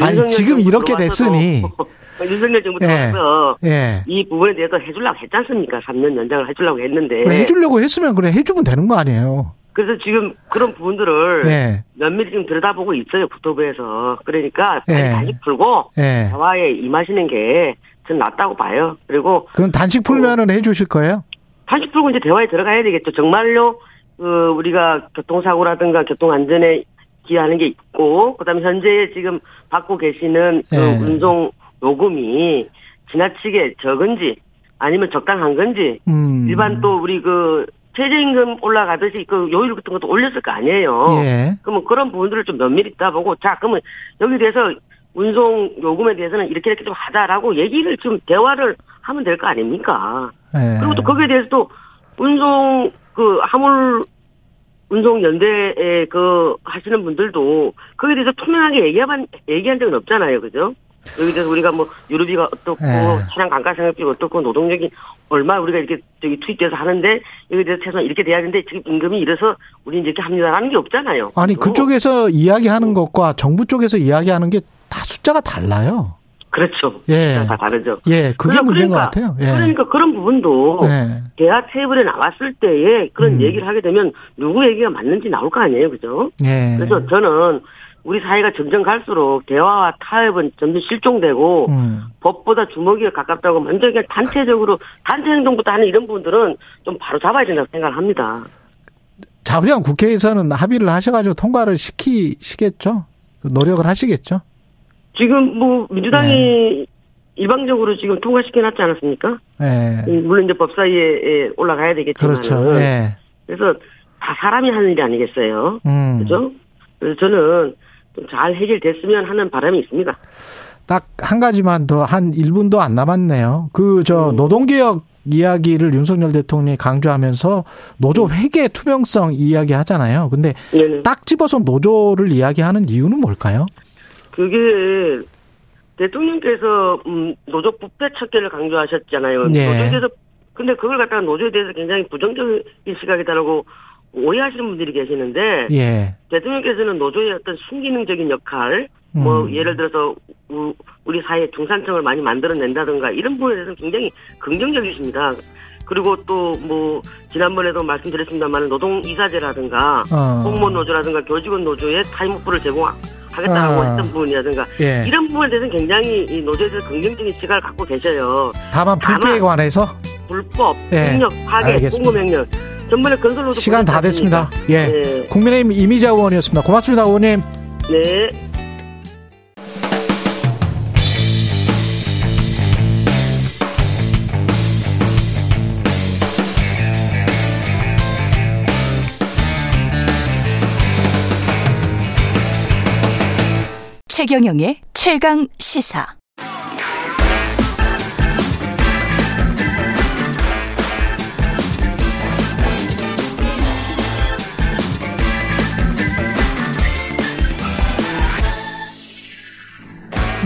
아니 지금 이렇게 됐으니 <laughs> 윤석열 정부 들어서 예. 예. 이 부분에 대해서 해주려고 했지 않습니까? 3년 연장을 해주려고 했는데 해주려고 했으면 그래 해주면 되는 거 아니에요. 그래서 지금 그런 부분들을 예. 면밀히 지금 들여다보고 있어요 국토부에서 그러니까 예. 단식 풀고 예. 대화에 임하시는 게 저는 낫다고 봐요. 그리고 그럼 단식 풀면은 어, 해주실 거예요? 단식 풀고 이제 대화에 들어가야 되겠죠. 정말로 그 우리가 교통사고라든가 교통안전에 기여하는 게 있고 그다음에 현재 지금 받고 계시는 그 예. 운송 요금이 지나치게 적은지 아니면 적당한 건지 음. 일반 또 우리 그 최저임금 올라가듯이 그 요율 같은 것도 올렸을 거 아니에요. 예. 그러면 그런 부분들을 좀 면밀히 따보고 자 그러면 여기 대해서 운송 요금에 대해서는 이렇게 이렇게 좀 하자라고 얘기를 좀 대화를 하면 될 거 아닙니까? 예. 그리고 또 거기에 대해서 또 운송 그 화물 운송 연대에 그 하시는 분들도 거기에 대해서 투명하게 얘기한 얘기한 적은 없잖아요, 그죠? 여기 대해서 우리가 뭐 유류비가 어떻고 네. 차량 감가상각비가 어떻고 노동력이 얼마 우리가 이렇게 저기 투입돼서 하는데 여기 대해서 최소한 이렇게 돼야 되는데 지금 임금이 이래서 우리 이제 이렇게 합니다라는 게 없잖아요. 아니 그죠? 그쪽에서 이야기하는 것과 정부 쪽에서 이야기하는 게 다 숫자가 달라요. 그렇죠. 예. 다 다르죠. 예, 그게 그러니까, 문제인 것 같아요. 예. 그러니까 그런 부분도 예. 대화 테이블에 나왔을 때에 그런 음. 얘기를 하게 되면 누구 얘기가 맞는지 나올 거 아니에요, 그죠? 예. 그래서 저는 우리 사회가 점점 갈수록 대화와 타협은 점점 실종되고 음. 법보다 주먹이가 가깝다고 먼저 그냥 단체적으로 단체 행동부터 하는 이런 부분들은 좀 바로 잡아야 된다고 생각을 합니다. 자부장 국회에서는 합의를 하셔가지고 통과를 시키시겠죠? 그 노력을 하시겠죠? 지금 뭐 민주당이 네. 일방적으로 지금 통과시켜 놨지 않았습니까? 네. 물론 이제 법사위에 올라가야 되겠지만. 그렇죠. 네. 그래서 다 사람이 하는 일이 아니겠어요. 음. 그죠? 그래서 저는 잘 해결됐으면 하는 바람이 있습니다. 딱 한 가지만 더 한 1분도 안 남았네요. 그저 음. 노동개혁 이야기를 윤석열 대통령이 강조하면서 노조 회계 투명성 이야기 하잖아요. 근데 네네. 딱 집어서 노조를 이야기하는 이유는 뭘까요? 그게 대통령께서 음, 노조 부패 척결을 강조하셨잖아요. 네. 노조에 대해서 근데 그걸 갖다가 노조에 대해서 굉장히 부정적인 시각이다라고 오해하시는 분들이 계시는데 예. 대통령께서는 노조의 어떤 순기능적인 역할 뭐 음. 예를 들어서 우리 사회 중산층을 많이 만들어낸다든가 이런 부분에 대해서 굉장히 긍정적이십니다. 그리고 또 뭐 지난번에도 말씀드렸습니다만 노동 이사제라든가 어. 공무원 노조라든가 교직원 노조에 타임오프를 제공하겠다고 어. 했던 부분이라든가 예. 이런 부분에 대해서 굉장히 이 노조에서 긍정적인 시각을 갖고 계셔요. 다만 불법에 관해서 불법, 예. 폭력, 파괴, 공무명령 전번에 건설로도 시간 다 됐습니다. 예. 네. 국민의힘 이미자 의원이었습니다. 고맙습니다, 의원님. 네. 최경영의 최강 시사.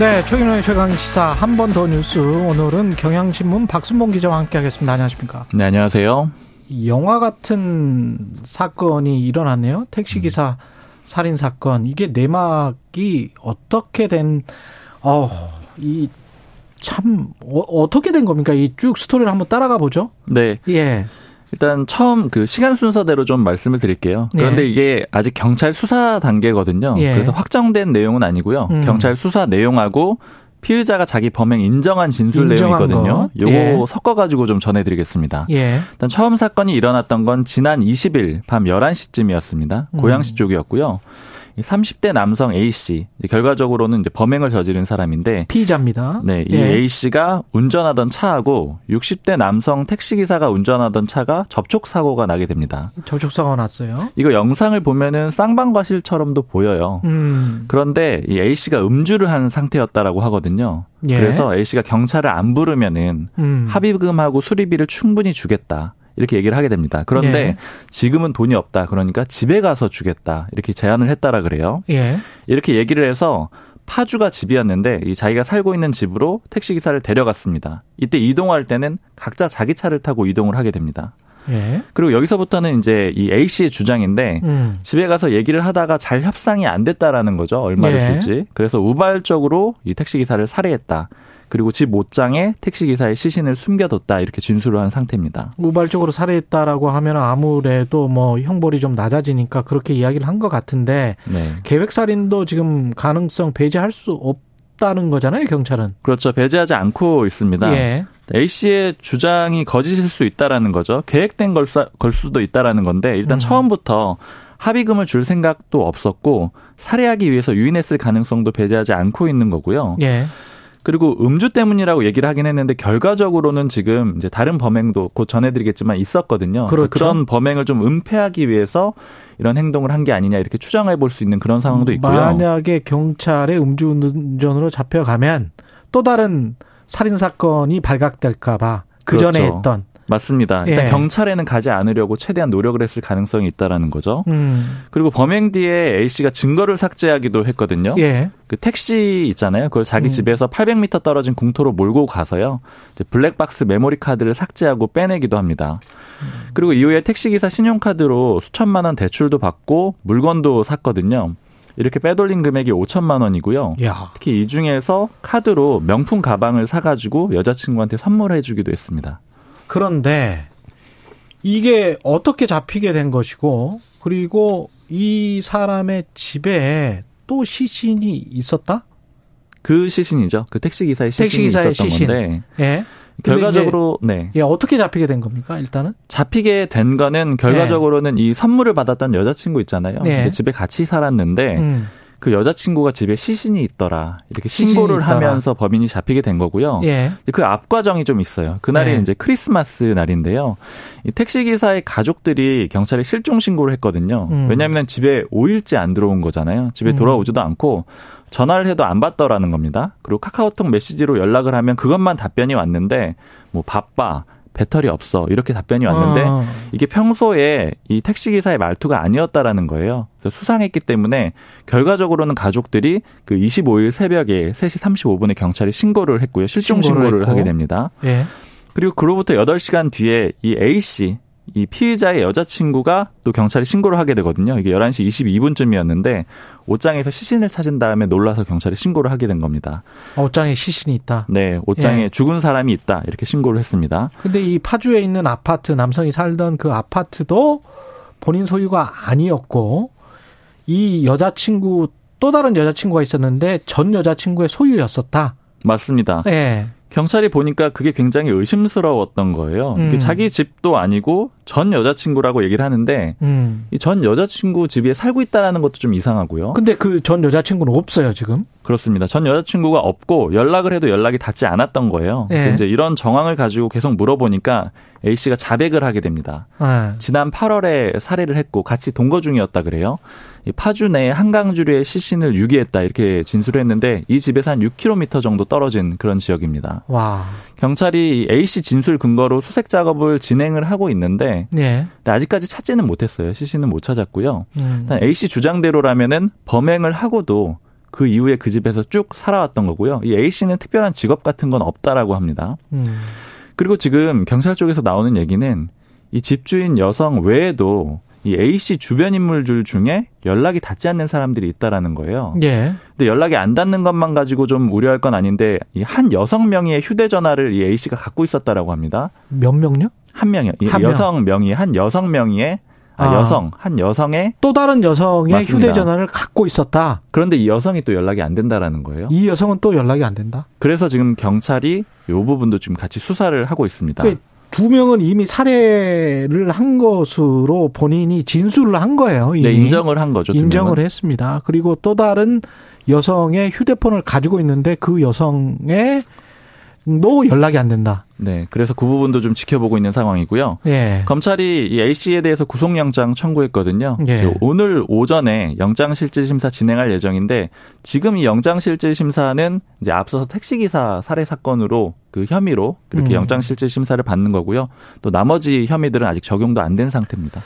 네, 최근의 최강 시사 한 번 더 뉴스. 오늘은 경향신문 박순봉 기자와 함께하겠습니다. 안녕하십니까? 네, 안녕하세요. 영화 같은 사건이 일어났네요. 택시 기사 음. 살인 사건. 이게 내막이 어떻게 된? 어, 이 참 어, 떻게된 겁니까? 이 쭉 스토리를 한번 따라가 보죠. 네. 예. 일단 처음 그 시간 순서대로 좀 말씀을 드릴게요. 그런데 예. 이게 아직 경찰 수사 단계거든요. 예. 그래서 확정된 내용은 아니고요. 음. 경찰 수사 내용하고 피의자가 자기 범행 인정한 진술 내용이거든요. 요거 예. 섞어가지고 좀 전해드리겠습니다. 예. 일단 처음 사건이 일어났던 건 지난 20일 밤 11시쯤이었습니다. 고양시 음. 쪽이었고요. 30대 남성 A 씨 결과적으로는 이제 범행을 저지른 사람인데 피의자입니다. 네, 이 예. A 씨가 운전하던 차하고 60대 남성 택시 기사가 운전하던 차가 접촉 사고가 나게 됩니다. 접촉 사고가 났어요. 이거 영상을 보면은 쌍방과실처럼도 보여요. 음. 그런데 이 A 씨가 음주를 한 상태였다라고 하거든요. 예. 그래서 A 씨가 경찰을 안 부르면은 음. 합의금하고 수리비를 충분히 주겠다. 이렇게 얘기를 하게 됩니다. 그런데 예. 지금은 돈이 없다. 그러니까 집에 가서 주겠다. 이렇게 제안을 했다라 그래요. 예. 이렇게 얘기를 해서 파주가 집이었는데 이 자기가 살고 있는 집으로 택시 기사를 데려갔습니다. 이때 이동할 때는 각자 자기 차를 타고 이동을 하게 됩니다. 예. 그리고 여기서부터는 이제 이 A 씨의 주장인데 음. 집에 가서 얘기를 하다가 잘 협상이 안 됐다라는 거죠. 얼마를 예. 줄지. 그래서 우발적으로 이 택시 기사를 살해했다. 그리고 집 못장에 택시기사의 시신을 숨겨뒀다 이렇게 진술을 한 상태입니다. 우발적으로 살해했다라고 하면 아무래도 뭐 형벌이 좀 낮아지니까 그렇게 이야기를 한 것 같은데 네. 계획살인도 지금 가능성 배제할 수 없다는 거잖아요 경찰은. 그렇죠 배제하지 않고 있습니다. 예. A 씨의 주장이 거짓일 수 있다라는 거죠. 계획된 걸, 걸 수도 있다라는 건데 일단 음. 처음부터 합의금을 줄 생각도 없었고 살해하기 위해서 유인했을 가능성도 배제하지 않고 있는 거고요. 예. 그리고 음주 때문이라고 얘기를 하긴 했는데 결과적으로는 지금 이제 다른 범행도 곧 전해드리겠지만 있었거든요. 그렇죠. 그런 범행을 좀 은폐하기 위해서 이런 행동을 한 게 아니냐 이렇게 추정해 볼 수 있는 그런 상황도 있고요. 만약에 경찰의 음주운전으로 잡혀가면 또 다른 살인 사건이 발각될까봐 그 전에 그렇죠. 했던 맞습니다. 일단 예. 경찰에는 가지 않으려고 최대한 노력을 했을 가능성이 있다라는 거죠. 음. 그리고 범행 뒤에 A 씨가 증거를 삭제하기도 했거든요. 예. 그 택시 있잖아요. 그걸 자기 음. 집에서 800m 떨어진 공터로 몰고 가서요. 블랙박스 메모리 카드를 삭제하고 빼내기도 합니다. 음. 그리고 이후에 택시기사 신용카드로 수천만 원 대출도 받고 물건도 샀거든요. 이렇게 빼돌린 금액이 5천만 원이고요. 야. 특히 이 중에서 카드로 명품 가방을 사가지고 여자친구한테 선물해주기도 했습니다. 그런데 이게 어떻게 잡히게 된 것이고 그리고 이 사람의 집에 또 시신이 있었다? 그 시신이죠. 그 택시 기사의 시신이 택시 기사의 있었던 시신. 건데. 예. 결과적으로 네. 예, 어떻게 잡히게 된 겁니까? 일단은 잡히게 된 거는 결과적으로는 네. 이 선물을 받았던 여자친구 있잖아요. 네. 집에 같이 살았는데 음. 그 여자친구가 집에 시신이 있더라 이렇게 신고를 있더라. 하면서 범인이 잡히게 된 거고요. 예. 그 앞 과정이 좀 있어요. 그날이 예. 이제 크리스마스 날인데요. 이 택시 기사의 가족들이 경찰에 실종 신고를 했거든요. 음. 왜냐하면 집에 5일째 안 들어온 거잖아요. 집에 음. 돌아오지도 음. 않고 전화를 해도 안 받더라는 겁니다. 그리고 카카오톡 메시지로 연락을 하면 그것만 답변이 왔는데 뭐 바빠 배터리 없어 이렇게 답변이 왔는데 어. 이게 평소에 이 택시 기사의 말투가 아니었다라는 거예요. 그래서 수상했기 때문에 결과적으로는 가족들이 그 25일 새벽에 3시 35분에 경찰에 신고를 했고요. 실종 신고를, 신고를 하게 됩니다. 예. 그리고 그로부터 8시간 뒤에 이 A 씨 이 피의자의 여자친구가 또 경찰에 신고를 하게 되거든요. 이게 11시 22분쯤이었는데 옷장에서 시신을 찾은 다음에 놀라서 경찰에 신고를 하게 된 겁니다. 아, 옷장에 시신이 있다. 네, 옷장에 예. 죽은 사람이 있다. 이렇게 신고를 했습니다. 근데 이 파주에 있는 아파트 남성이 살던 그 아파트도 본인 소유가 아니었고 이 여자친구 또 다른 여자친구가 있었는데 전 여자친구의 소유였었다. 맞습니다. 예. 경찰이 보니까 그게 굉장히 의심스러웠던 거예요. 음. 자기 집도 아니고 전 여자친구라고 얘기를 하는데 음. 이전 여자친구 집에 살고 있다라는 것도 좀 이상하고요. 근데 그 전 여자친구는 없어요 지금? 그렇습니다. 전 여자친구가 없고 연락을 해도 연락이 닿지 않았던 거예요. 그래서 네. 이제 이런 정황을 가지고 계속 물어보니까 A 씨가 자백을 하게 됩니다. 네. 지난 8월에 살해를 했고 같이 동거 중이었다 그래요. 파주 내 한강주류의 시신을 유기했다 이렇게 진술을 했는데 이 집에서 한 6km 정도 떨어진 그런 지역입니다. 와. 경찰이 A 씨 진술 근거로 수색 작업을 진행을 하고 있는데 네. 아직까지 찾지는 못했어요. 시신은 못 찾았고요. 음. A 씨 주장대로라면은 범행을 하고도 그 이후에 그 집에서 쭉 살아왔던 거고요. 이 A 씨는 특별한 직업 같은 건 없다라고 합니다. 음. 그리고 지금 경찰 쪽에서 나오는 얘기는 이 집주인 여성 외에도 이 A 씨 주변 인물들 중에 연락이 닿지 않는 사람들이 있다라는 거예요. 예. 근데 연락이 안 닿는 것만 가지고 좀 우려할 건 아닌데 이 한 여성 명의의 휴대전화를 이 A 씨가 갖고 있었다라고 합니다. 몇 명요? 한 명이요. 한 여성 명. 의한 여성 명의의 아, 아. 여성 한 여성의 또 다른 여성의 맞습니다. 휴대전화를 갖고 있었다. 그런데 이 여성이 또 연락이 안 된다라는 거예요. 이 여성은 또 연락이 안 된다. 그래서 지금 경찰이 이 부분도 지금 같이 수사를 하고 있습니다. 그두 그러니까 명은 이미 살해를 한 것으로 본인이 진술을 한 거예요. 이미. 네, 인정을 한 거죠. 인정을 했습니다. 그리고 또 다른 여성의 휴대폰을 가지고 있는데 그 여성의 너 연락이 안 된다. 네, 그래서 그 부분도 좀 지켜보고 있는 상황이고요. 예. 검찰이 이 A 씨에 대해서 구속영장 청구했거든요. 예. 오늘 오전에 영장실질심사 진행할 예정인데 지금 이 영장실질심사는 이제 앞서서 택시기사 살해 사건으로 그 혐의로 그렇게 음. 영장실질심사를 받는 거고요. 또 나머지 혐의들은 아직 적용도 안 된 상태입니다.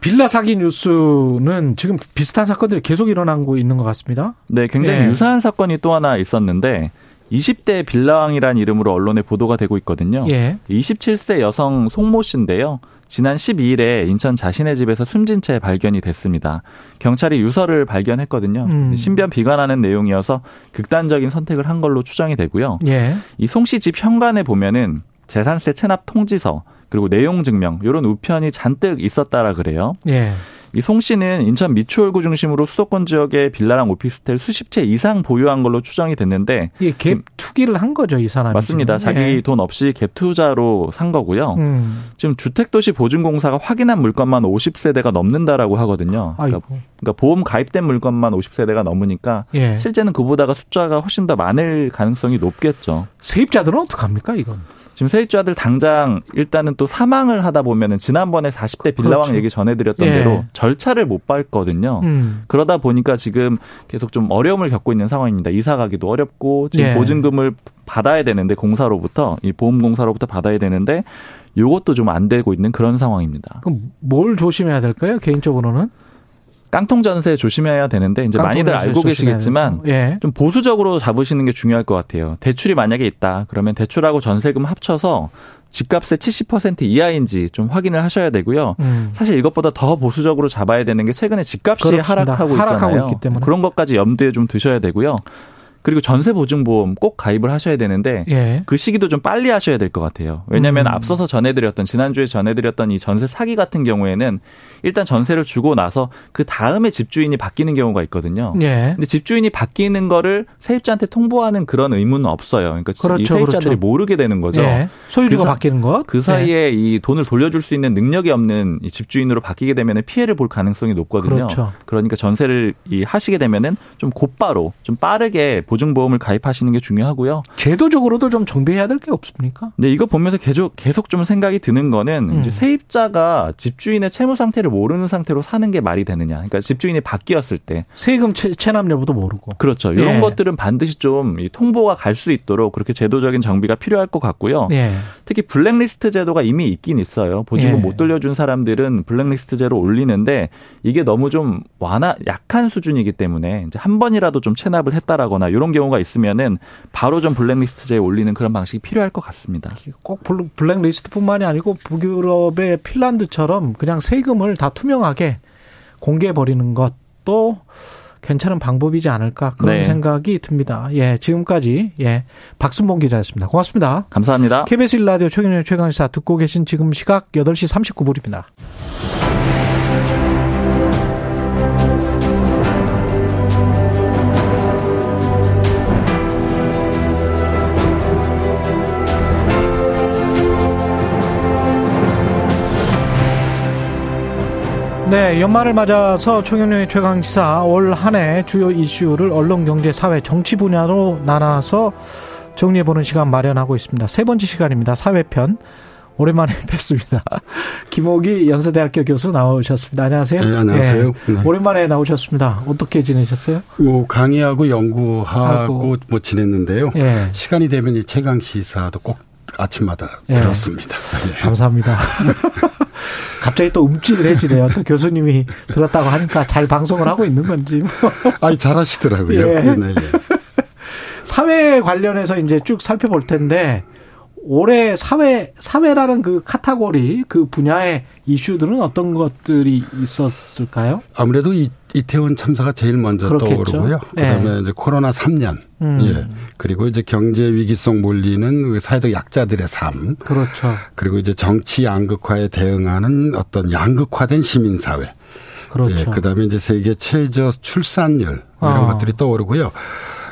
빌라 사기 뉴스는 지금 비슷한 사건들이 계속 일어나고 있는 것 같습니다. 네, 굉장히 예. 유사한 사건이 또 하나 있었는데 20대 빌라왕이라는 이름으로 언론에 보도가 되고 있거든요. 예. 27세 여성 송모 씨인데요. 지난 12일에 인천 자신의 집에서 숨진 채 발견이 됐습니다. 경찰이 유서를 발견했거든요. 음. 신변 비관하는 내용이어서 극단적인 선택을 한 걸로 추정이 되고요. 예. 이송 씨 집 현관에 보면은 재산세 체납 통지서 그리고 내용 증명 이런 우편이 잔뜩 있었다라 그래요. 예. 이 송 씨는 인천 미추홀구 중심으로 수도권 지역에 빌라랑 오피스텔 수십 채 이상 보유한 걸로 추정이 됐는데 예, 갭 투기를 한 거죠, 이 사람이. 맞습니다. 지금. 자기 예. 돈 없이 갭 투자로 산 거고요. 음. 지금 주택도시 보증공사가 확인한 물건만 50세대가 넘는다라고 하거든요. 그러니까, 그러니까, 보험 가입된 물건만 50세대가 넘으니까 예. 실제는 그보다가 숫자가 훨씬 더 많을 가능성이 높겠죠. 세입자들은 어떡합니까, 이건? 지금 세입자들 당장 일단은 또 사망을 하다 보면은 지난번에 40대 빌라왕 그렇죠. 얘기 전해드렸던 예. 대로 절차를 못 밟거든요. 음. 그러다 보니까 지금 계속 좀 어려움을 겪고 있는 상황입니다. 이사 가기도 어렵고 지금 예. 보증금을 받아야 되는데 공사로부터 이 보험공사로부터 받아야 되는데 요것도 좀 안 되고 있는 그런 상황입니다. 그럼 뭘 조심해야 될까요? 개인적으로는? 깡통 전세 조심해야 되는데 이제 많이들 알고 계시겠지만 예. 좀 보수적으로 잡으시는 게 중요할 것 같아요. 대출이 만약에 있다 그러면 대출하고 전세금 합쳐서 집값의 70% 이하인지 좀 확인을 하셔야 되고요. 음. 사실 이것보다 더 보수적으로 잡아야 되는 게 최근에 집값이 그렇습니다. 하락하고 있잖아요. 하락하고 그런 것까지 염두에 좀 두셔야 되고요. 그리고 전세 보증보험 꼭 가입을 하셔야 되는데 예. 그 시기도 좀 빨리 하셔야 될 것 같아요. 왜냐하면 음. 앞서서 전해드렸던 지난주에 전해드렸던 이 전세 사기 같은 경우에는 일단 전세를 주고 나서 그 다음에 집주인이 바뀌는 경우가 있거든요. 예. 근데 집주인이 바뀌는 거를 세입자한테 통보하는 그런 의무는 없어요. 그러니까 그렇죠, 이 세입자들이 그렇죠. 모르게 되는 거죠. 예. 소유주가 그 사, 바뀌는 것. 그 사이에 예. 이 돈을 돌려줄 수 있는 능력이 없는 이 집주인으로 바뀌게 되면 피해를 볼 가능성이 높거든요. 그렇죠. 그러니까 전세를 이 하시게 되면은 좀 곧바로 좀 빠르게 보증보험을 가입하시는 게 중요하고요. 제도적으로도 좀 정비해야 될 게 없습니까? 네, 이거 보면서 계속 계속 좀 생각이 드는 거는 음. 이제 세입자가 집주인의 채무 상태를 모르는 상태로 사는 게 말이 되느냐. 그러니까 집주인이 바뀌었을 때 세금 채, 납 여부도 모르고. 그렇죠. 이런 예. 것들은 반드시 좀 통보가 갈 수 있도록 그렇게 제도적인 정비가 필요할 것 같고요. 예. 특히 블랙리스트 제도가 이미 있긴 있어요. 보증금 예. 못 돌려준 사람들은 블랙리스트제로 올리는데 이게 너무 좀 완화 약한 수준이기 때문에 이제 한 번이라도 좀 체납을 했다라거나 이런 경우가 있으면은 바로 좀 블랙리스트제에 올리는 그런 방식이 필요할 것 같습니다. 꼭 블랙리스트뿐만이 아니고 북유럽의 핀란드처럼 그냥 세금을 다 투명하게 공개해 버리는 것도 괜찮은 방법이지 않을까 그런 네. 생각이 듭니다. 예, 지금까지 예 박순봉 기자였습니다. 고맙습니다. 감사합니다. KBS 일라디오 최경영 최강시사 듣고 계신 지금 시각 8시 39분입니다. 네, 연말을 맞아서 총영령의 최강시사 올 한 해 주요 이슈를 언론, 경제, 사회, 정치 분야로 나눠서 정리해보는 시간 마련하고 있습니다. 세 번째 시간입니다. 사회편. 오랜만에 <laughs> 뵙습니다. 김옥이 연세대학교 교수 나오셨습니다. 안녕하세요. 네, 안녕하세요. 네, 네. 오랜만에 나오셨습니다. 어떻게 지내셨어요? 뭐 강의하고 연구하고 하고. 뭐 지냈는데요. 네. 시간이 되면 이 최강 시사도 꼭 아침마다 네. 들었습니다. 네. <laughs> 감사합니다. <laughs> 갑자기 또 움찔해지네요. 또 교수님이 들었다고 하니까 잘 방송을 하고 있는 건지. <laughs> 아니, 잘하시더라고요. 예. 네, 네. 사회 관련해서 이제 쭉 살펴볼 텐데, 올해 사회 사회라는 그 카테고리 그 분야의 이슈들은 어떤 것들이 있었을까요? 아무래도 이, 이태원 참사가 제일 먼저 그렇겠죠. 떠오르고요. 네. 그다음에 이제 코로나 3년, 음. 예 그리고 이제 경제 위기성 몰리는 그 사회적 약자들의 삶, 그렇죠. 그리고 이제 정치 양극화에 대응하는 어떤 양극화된 시민 사회. 그렇죠. 예, 그다음에 이제 세계 최저 출산율 이런 어. 것들이 떠오르고요.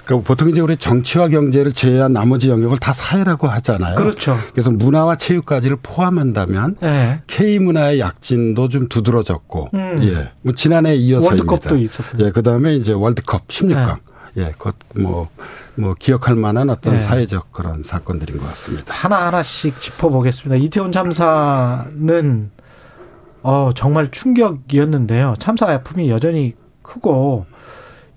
그러니까 보통 이제 우리 정치와 경제를 제외한 나머지 영역을 다 사회라고 하잖아요. 그렇죠. 그래서 문화와 체육까지를 포함한다면 네. K 문화의 약진도 좀 두드러졌고, 음. 예, 뭐 지난해 이어서입니다. 월드컵도 있었고, 예, 그 다음에 이제 월드컵 16강. 네. 예, 그뭐 뭐 기억할 만한 어떤 네. 사회적 그런 사건들인 것 같습니다. 하나 하나씩 짚어보겠습니다. 이태원 참사는 어 정말 충격이었는데요. 참사 아픔이 여전히 크고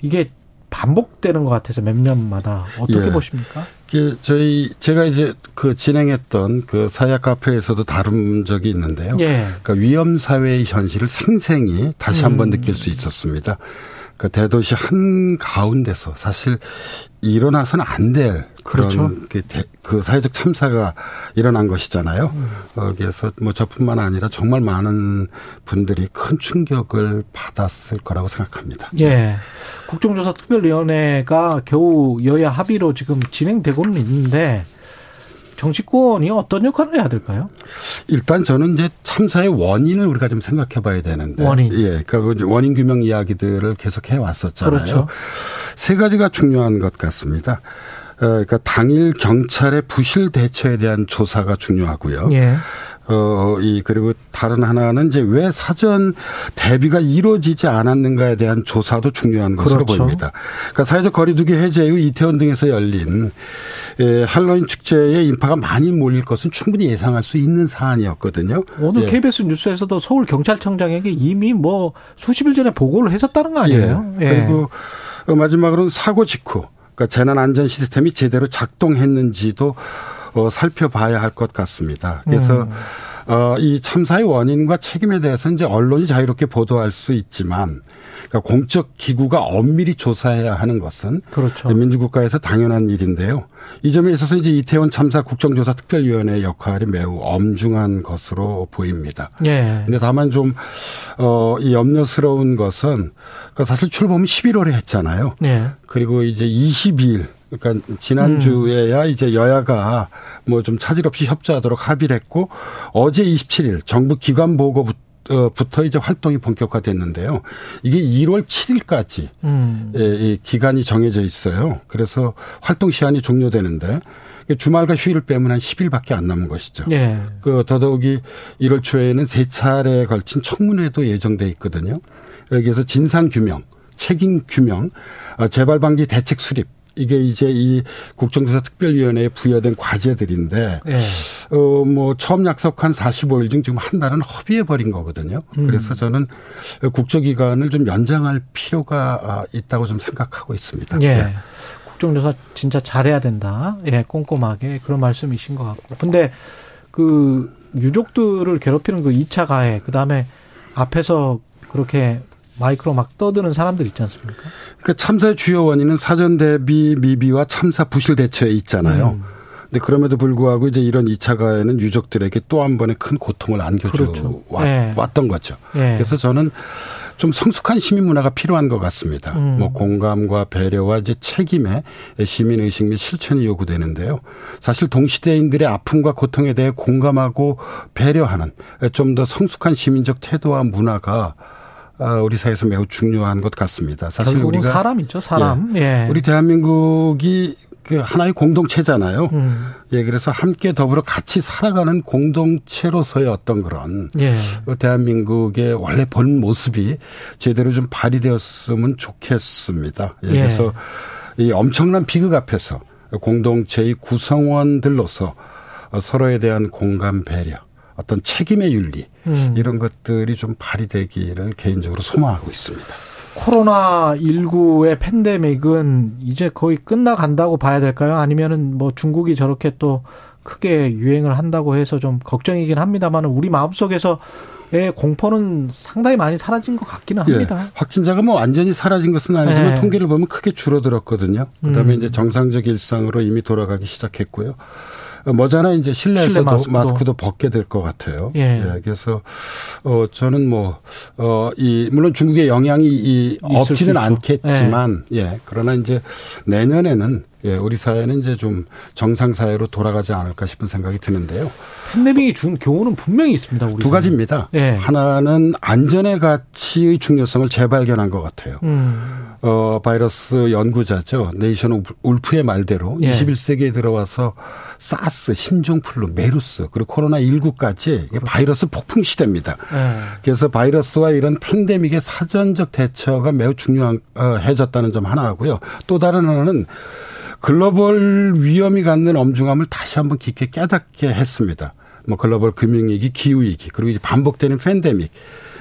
이게 반복되는 것 같아서 몇 년마다 어떻게 예. 보십니까? 그 저희 제가 이제 그 진행했던 그 사야 카페에서도 다룬 적이 있는데요. 예. 그러니까 위험 사회의 현실을 생생히 다시 한번 음. 느낄 수 있었습니다. 그 대도시 한 가운데서 사실 일어나서는 안 될 그런 그렇죠. 그, 그, 사회적 참사가 일어난 것이잖아요. 음. 거기에서 뭐 저뿐만 아니라 정말 많은 분들이 큰 충격을 받았을 거라고 생각합니다. 예. 국정조사 특별위원회가 겨우 여야 합의로 지금 진행되고는 있는데 정치권이 어떤 역할을 해야 될까요? 일단 저는 이제 참사의 원인을 우리가 좀 생각해 봐야 되는데. 원인. 예. 그러니까 그 원인 규명 이야기들을 계속 해 왔었잖아요. 그렇죠. 세 가지가 중요한 것 같습니다. 어, 그러니까 당일 경찰의 부실 대처에 대한 조사가 중요하고요. 예. 어, 이, 그리고 다른 하나는 이제 왜 사전 대비가 이루어지지 않았는가에 대한 조사도 중요한 것으로 그렇죠. 보입니다. 그러니까 사회적 거리두기 해제 이후 이태원 등에서 열린 예, 할로윈 축제에 인파가 많이 몰릴 것은 충분히 예상할 수 있는 사안이었거든요. 오늘 예. KBS 뉴스에서도 서울 경찰청장에게 이미 뭐 수십 일 전에 보고를 했었다는 거 아니에요? 예. 예. 그리고 마지막으로는 사고 직후 그러니까 재난 안전 시스템이 제대로 작동했는지도 어, 살펴봐야 할 것 같습니다. 그래서 음. 어, 이 참사의 원인과 책임에 대해서 이제 언론이 자유롭게 보도할 수 있지만 그러니까 공적 기구가 엄밀히 조사해야 하는 것은 그렇죠. 민주국가에서 당연한 일인데요. 이 점에 있어서 이제 이태원 참사 국정조사 특별위원회 역할이 매우 엄중한 것으로 보입니다. 예. 근데 다만 좀, 어, 이 염려스러운 것은 그러니까 사실 출범은 11월에 했잖아요. 예. 그리고 이제 22일 그러니까 지난주에야 음. 이제 여야가 뭐 좀 차질 없이 협조하도록 합의를 했고 어제 27일 정부 기관 보고부터 부터 이제 활동이 본격화됐는데요. 이게 1월 7일까지 음. 이 기간이 정해져 있어요. 그래서 활동 시한이 종료되는데 주말과 휴일을 빼면 한 10일밖에 안 남은 것이죠. 네. 그 더더욱이 1월 초에는 세 차례에 걸친 청문회도 예정돼 있거든요. 여기에서 진상 규명, 책임 규명, 어, 재발 방지 대책 수립 이게 이제 이 국정조사 특별위원회에 부여된 과제들인데 네. 어뭐 처음 약속한 45일 중 지금 한 달은 허비해 버린 거거든요. 음. 그래서 저는 국정기간을 좀 연장할 필요가 아, 있다고 좀 생각하고 있습니다. 예. 네. 국정조사 진짜 잘해야 된다. 예, 꼼꼼하게 그런 말씀이신 것 같고. 근데 그 유족들을 괴롭히는 그 2차 가해 그 다음에 앞에서 그렇게 마이크로 막 떠드는 사람들 있지 않습니까? 그 참사의 주요 원인은 사전 대비 미비와 참사 부실 대처에 있잖아요. 음. 근데 그럼에도 불구하고 이제 이런 2차 가해는 유족들에게 또 한 번의 큰 고통을 안겨줘 그렇죠. 왔, 네. 던 거죠. 네. 그래서 저는 좀 성숙한 시민 문화가 필요한 것 같습니다. 음. 뭐 공감과 배려와 이제 책임의 시민 의식 및 실천이 요구되는데요. 사실 동시대인들의 아픔과 고통에 대해 공감하고 배려하는 좀 더 성숙한 시민적 태도와 문화가 아, 우리 사회에서 매우 중요한 것 같습니다. 사실 우리가 사람이죠, 사람. 예. 예. 우리 대한민국이 그 하나의 공동체잖아요. 음. 예, 그래서 함께 더불어 같이 살아가는 공동체로서의 어떤 그런 예. 그 대한민국의 원래 본 모습이 제대로 좀 발휘되었으면 좋겠습니다. 예, 예. 그래서 이 엄청난 비극 앞에서 공동체의 구성원들로서 서로에 대한 공감 배려 어떤 책임의 윤리 음. 이런 것들이 좀 발휘되기를 개인적으로 소망하고 있습니다. 코로나 19의 팬데믹은 이제 거의 끝나간다고 봐야 될까요? 아니면은 뭐 중국이 저렇게 또 크게 유행을 한다고 해서 좀 걱정이긴 합니다만 우리 마음속에서 의 공포는 상당히 많이 사라진 것 같기는 예. 합니다. 예, 확진자가 뭐 완전히 사라진 것은 아니지만 네. 통계를 보면 크게 줄어들었거든요. 그다음에 음. 이제 정상적 일상으로 이미 돌아가기 시작했고요. 머자나 이제 실내에서도 실내 마스크도. 마스크도. 벗게 될 것 같아요. 예. 예. 그래서 어 저는 뭐어이 물론 중국의 영향이 이 없지는 않겠지만 예. 예. 그러나 이제 내년에는 예, 우리 사회는 이제 좀 정상 사회로 돌아가지 않을까 싶은 생각이 드는데요. 팬데믹이 준 교훈은 분명히 있습니다. 두 사회는. 가지입니다. 예. 하나는 안전의 가치의 중요성을 재발견한 것 같아요. 음. 어, 바이러스 연구자죠. 네이션 울프의 말대로 예. 21세기에 들어와서 사스, 신종플루, 메르스, 그리고 코로나19까지 그렇죠. 바이러스 폭풍 시대입니다. 예. 그래서 바이러스와 이런 팬데믹의 사전적 대처가 매우 중요해졌다는 어, 점 하나 하고요. 또 다른 하나는 글로벌 위험이 갖는 엄중함을 다시 한번 깊게 깨닫게 했습니다. 뭐 글로벌 금융위기, 기후위기, 그리고 이제 반복되는 팬데믹.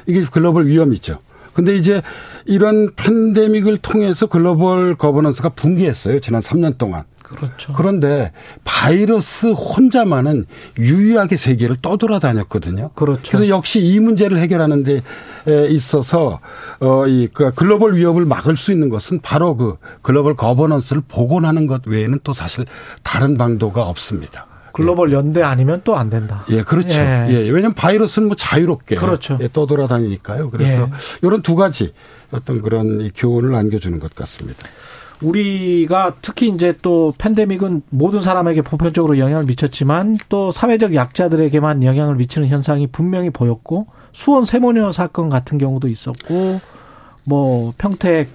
이게 글로벌 위험이죠. 근데 이제 이런 팬데믹을 통해서 글로벌 거버넌스가 붕괴했어요. 지난 3년 동안. 그렇죠. 그런데 바이러스 혼자만은 유일하게 세계를 떠돌아다녔거든요. 그렇죠. 그래서 역시 이 문제를 해결하는 데 있어서 어이 그 글로벌 위협을 막을 수 있는 것은 바로 그 글로벌 거버넌스를 복원하는 것 외에는 또 사실 다른 방도가 없습니다. 글로벌 연대 아니면 또 안 된다. 예, 그렇죠. 예. 예. 왜냐하면 바이러스는 뭐 자유롭게 그렇죠. 예, 떠돌아다니니까요. 그래서 예. 이런 두 가지 어떤 그런 교훈을 안겨주는 것 같습니다. 우리가 특히 이제 또 팬데믹은 모든 사람에게 보편적으로 영향을 미쳤지만 또 사회적 약자들에게만 영향을 미치는 현상이 분명히 보였고 수원 세모녀 사건 같은 경우도 있었고 뭐 평택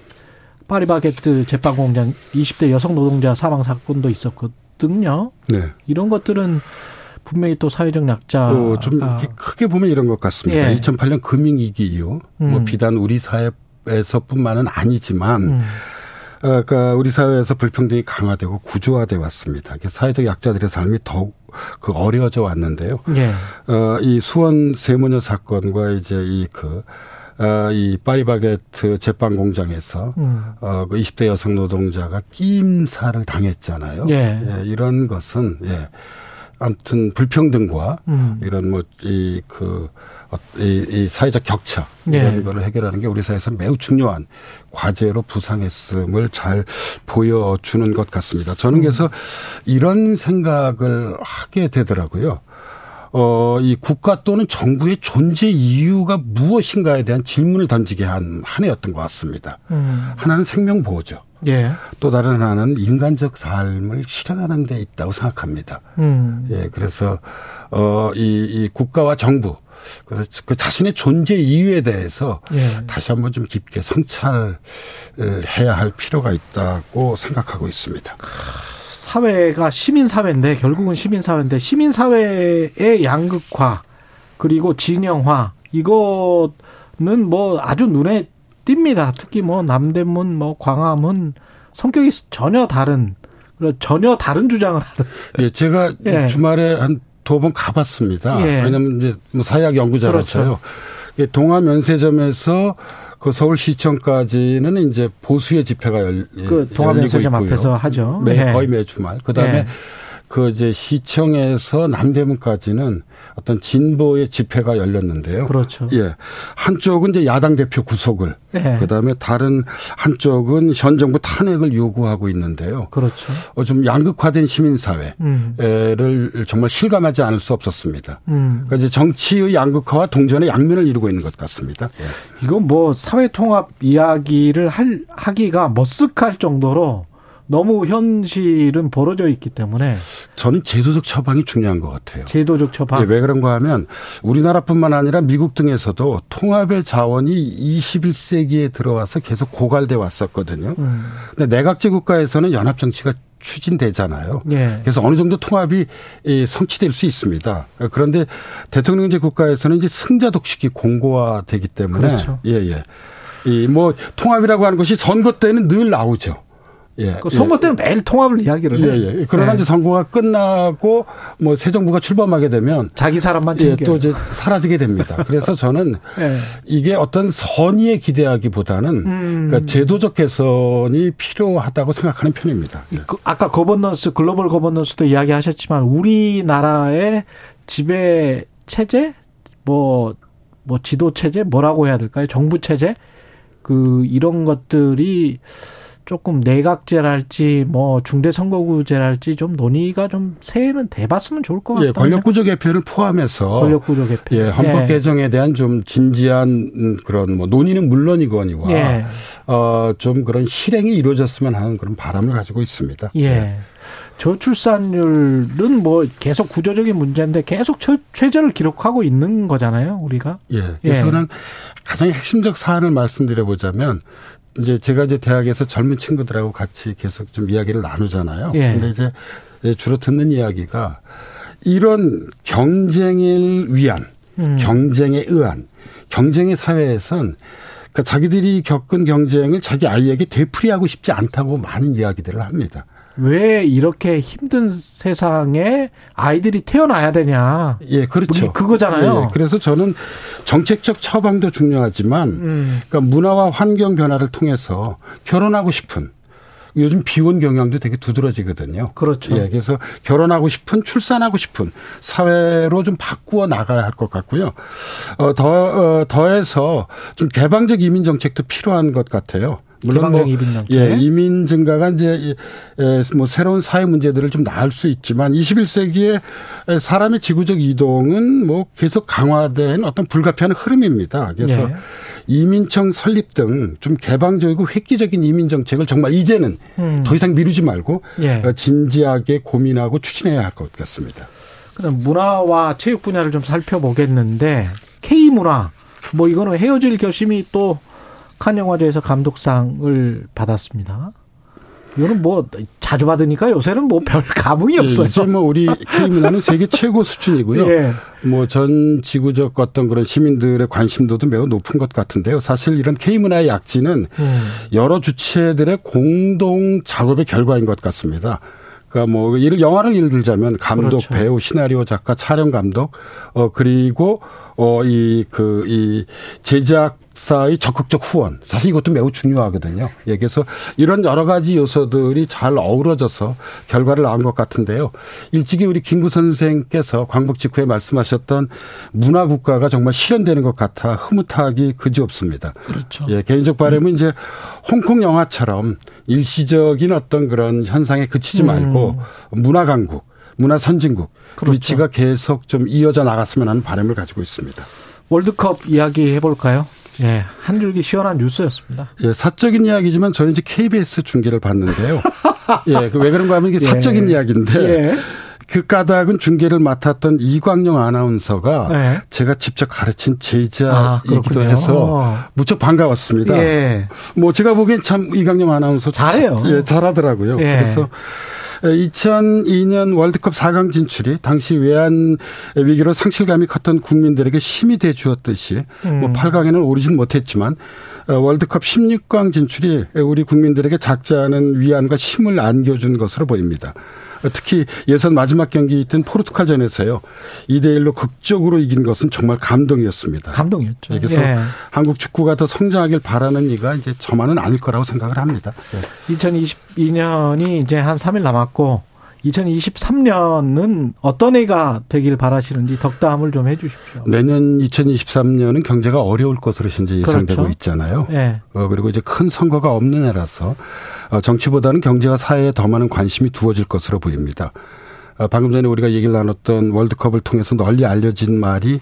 파리바게뜨 제빵 공장 20대 여성 노동자 사망 사건도 있었거든요. 네. 이런 것들은 분명히 또 사회적 약자. 또좀 크게 보면 이런 것 같습니다. 예. 2008년 금융위기 이후 뭐 음. 뭐 비단 우리 사회에서뿐만은 아니지만 음. 어, 그러니까 우리 사회에서 불평등이 강화되고 구조화돼 왔습니다. 사회적 약자들의 삶이 더욱 그 어려워져 왔는데요. 예. 어, 이 수원 세모녀 사건과 이제 이 그, 어, 이 파리바게트 제빵 공장에서 음. 어, 그 20대 여성 노동자가 끼임사를 당했잖아요. 예. 예 이런 것은 예. 아무튼 불평등과 음. 이런 뭐이그 이, 이 사회적 격차 이런 네. 거를 해결하는 게 우리 사회에서 매우 중요한 과제로 부상했음을 잘 보여주는 것 같습니다. 저는 그래서 음. 이런 생각을 하게 되더라고요. 어, 이 국가 또는 정부의 존재 이유가 무엇인가에 대한 질문을 던지게 한 한 해였던 것 같습니다. 음. 하나는 생명 보호죠. 예. 또 다른 하나는 인간적 삶을 실현하는 데 있다고 생각합니다. 음. 예, 그래서 어, 이, 이 국가와 정부 그래서 그 자신의 존재 이유에 대해서 예. 다시 한번 좀 깊게 성찰해야 할 필요가 있다고 생각하고 있습니다. 사회가 시민 사회인데 결국은 시민 사회인데 시민 사회의 양극화 그리고 진영화 이거는 뭐 아주 눈에 띕니다. 특히 뭐 남대문, 뭐 광화문 성격이 전혀 다른 전혀 다른 주장을 하는. 예, 제가 예. 주말에 한 두 번 가봤습니다. 예. 왜냐하면 이제 뭐 사회학 연구자라서요. 그렇죠. 동아 면세점에서 그 서울시청까지는 이제 보수의 집회가 열, 그 동아 면세점 앞에서 하죠. 매, 예. 거의 매 주말. 그 다음에 예. 그 이제 시청에서 남대문까지는 어떤 진보의 집회가 열렸는데요. 그렇죠. 예. 한쪽은 이제 야당 대표 구속을 예. 그다음에 다른 한쪽은 현 정부 탄핵을 요구하고 있는데요. 그렇죠. 어, 좀 양극화된 시민 사회를 음. 정말 실감하지 않을 수 없었습니다. 음. 그러니까 이제 정치의 양극화와 동전의 양면을 이루고 있는 것 같습니다. 예. 이건 뭐 사회 통합 이야기를 할 하기가 머쓱할 정도로 너무 현실은 벌어져 있기 때문에 저는 제도적 처방이 중요한 것 같아요. 제도적 처방. 네, 왜 그런가 하면 우리나라뿐만 아니라 미국 등에서도 통합의 자원이 21세기에 들어와서 계속 고갈돼 왔었거든요. 음. 근데 내각제 국가에서는 연합 정치가 추진되잖아요. 예. 그래서 어느 정도 통합이 성취될 수 있습니다. 그런데 대통령제 국가에서는 이제 승자 독식이 공고화되기 때문에 그렇죠. 예, 예. 이 뭐 통합이라고 하는 것이 선거 때는 늘 나오죠. 예. 그 선거 때는 예. 매일 통합을 이야기를 해요. 예, 예. 그러나 예. 이제 선거가 끝나고 뭐 새 정부가 출범하게 되면 자기 사람만 챙겨 예, 또 이제 사라지게 됩니다. 그래서 <laughs> 저는 예. 이게 어떤 선의에 기대하기보다는 음. 그러니까 제도적 개선이 필요하다고 생각하는 편입니다. 그 아까 거버넌스 글로벌 거버넌스도 이야기하셨지만 우리나라의 지배 체제 뭐뭐 뭐 지도 체제 뭐라고 해야 될까요? 정부 체제 그 이런 것들이 조금 내각제랄지 뭐 중대선거구제랄지 좀 논의가 좀 새해는 돼봤으면 좋을 것 같아요. 예, 권력구조 개편을 포함해서 권력구조 개편. 예, 헌법 예. 개정에 대한 좀 진지한 그런 뭐 논의는 물론이거니와 예. 어좀 그런 실행이 이루어졌으면 하는 그런 바람을 가지고 있습니다. 예. 예. 저출산율은 뭐 계속 구조적인 문제인데 계속 최저를 기록하고 있는 거잖아요, 우리가. 예. 그래서 는 예. 가장 핵심적 사안을 말씀드려 보자면 이제 제가 이제 대학에서 젊은 친구들하고 같이 계속 좀 이야기를 나누잖아요. 예. 근데 이제 주로 듣는 이야기가 이런 경쟁을 위한 음. 경쟁에 의한 경쟁의 사회에선 그러니까 자기들이 겪은 경쟁을 자기 아이에게 되풀이하고 싶지 않다고 많은 이야기들을 합니다. 왜 이렇게 힘든 세상에 아이들이 태어나야 되냐. 예, 그렇죠. 그거잖아요. 예, 예, 그래서 저는 정책적 처방도 중요하지만, 음. 그러니까 문화와 환경 변화를 통해서 결혼하고 싶은 요즘 비혼 경향도 되게 두드러지거든요. 그렇죠. 예, 그래서 결혼하고 싶은, 출산하고 싶은 사회로 좀 바꾸어 나가야 할 것 같고요. 어, 더, 어, 더해서 좀 개방적 이민 정책도 필요한 것 같아요. 물론 뭐 이민 예, 이민 증가가 이제 뭐 새로운 사회 문제들을 좀 나을 수 있지만 21세기에 사람의 지구적 이동은 뭐 계속 강화된 어떤 불가피한 흐름입니다. 그래서 예. 이민청 설립 등 좀 개방적이고 획기적인 이민 정책을 정말 이제는 음. 더 이상 미루지 말고 예. 어, 진지하게 고민하고 추진해야 할 것 같습니다. 그다음 문화와 체육 분야를 좀 살펴보겠는데 K 문화 뭐 이거는 헤어질 결심이 또 칸 영화제에서 감독상을 받았습니다. 이거는 뭐 자주 받으니까 요새는 뭐 별 감흥이 예, 없어요. 이제 뭐 우리 K문화는 세계 최고 수준이고요. <laughs> 예. 뭐전 지구적 어떤 그런 시민들의 관심도도 매우 높은 것 같은데요. 사실 이런 K문화의 약진은 음. 여러 주체들의 공동 작업의 결과인 것 같습니다. 그러니까 뭐 영화를 예를 들자면 감독, 그렇죠. 배우, 시나리오 작가, 촬영 감독, 어 그리고 어이 그이 그, 이 제작 사의 적극적 후원. 사실 이것도 매우 중요하거든요. 예, 그래서 이런 여러 가지 요소들이 잘 어우러져서 결과를 낳은 것 같은데요. 일찍이 우리 김구 선생께서 광복 직후에 말씀하셨던 문화 국가가 정말 실현되는 것 같아 흐뭇하기 그지없습니다. 그렇죠. 예, 개인적 바람은 음. 이제 홍콩 영화처럼 일시적인 어떤 그런 현상에 그치지 음. 말고 음. 문화 강국, 문화 선진국 그렇죠. 위치가 계속 좀 이어져 나갔으면 하는 바람을 가지고 있습니다. 월드컵 이야기 해볼까요? 예, 한 줄기 시원한 뉴스였습니다. 예, 사적인 이야기지만 저는 이제 KBS 중계를 봤는데요. <laughs> 예, 그 왜 그런가 하면 이게 예. 사적인 이야기인데. 예. 그 까닭은 중계를 맡았던 이광용 아나운서가 네. 제가 직접 가르친 제자이기도 아, 해서 무척 반가웠습니다. 예. 뭐 제가 보기엔 참 이광용 아나운서 잘해요. 예, 잘하더라고요. 예. 그래서 2002년 월드컵 4강 진출이 당시 외환 위기로 상실감이 컸던 국민들에게 힘이 돼 주었듯이 음. 뭐 8강에는 오르진 못했지만 어, 월드컵 16강 진출이 우리 국민들에게 작지 않은 위안과 힘을 안겨준 것으로 보입니다. 특히 예선 마지막 경기 있던 포르투갈전에서요. 2대 1로 극적으로 이긴 것은 정말 감동이었습니다. 감동이었죠. 네, 그래서 예. 한국 축구가 더 성장하길 바라는 이가 이제 저만은 아닐 거라고 생각을 합니다. 네. 2022년이 이제 한 3일 남았고 2023년은 어떤 해가 되길 바라시는지 덕담을 좀 해주십시오. 내년 2023년은 경제가 어려울 것으로 현재 예상되고 그렇죠? 있잖아요. 네. 어, 그리고 이제 큰 선거가 없는 해라서 어, 정치보다는 경제와 사회에 더 많은 관심이 두어질 것으로 보입니다. 어, 방금 전에 우리가 얘기를 나눴던 월드컵을 통해서 널리 알려진 말이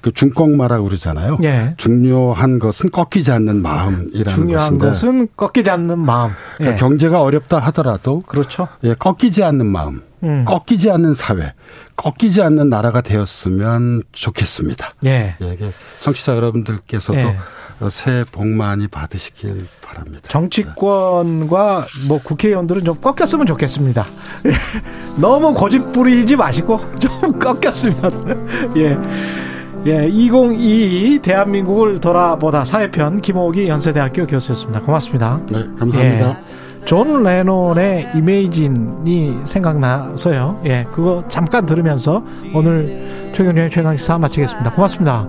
그 중꺾마라고 그러잖아요. 예. 중요한 것은 꺾이지 않는 마음이라는 중요한 것인데. 것은 꺾이지 않는 마음. 그러니까 예. 경제가 어렵다 하더라도 그렇죠. 예, 꺾이지 않는 마음, 음. 꺾이지 않는 사회, 꺾이지 않는 나라가 되었으면 좋겠습니다. 예. 예, 청취자 여러분들께서도 예. 새해 복 많이 받으시길 바랍니다. 정치권과 뭐 국회의원들은 좀 꺾였으면 좋겠습니다. <laughs> 예. 너무 고집 부리지 마시고 좀 <laughs> 꺾였으면 <laughs> 예. 예, 2022 대한민국을 돌아보다 사회편 김호기 연세대학교 교수였습니다. 고맙습니다. 네, 감사합니다. 예, 존 레논의 이매진이 생각나서요. 예, 그거 잠깐 들으면서 오늘 최경련의 최강시사 마치겠습니다. 고맙습니다.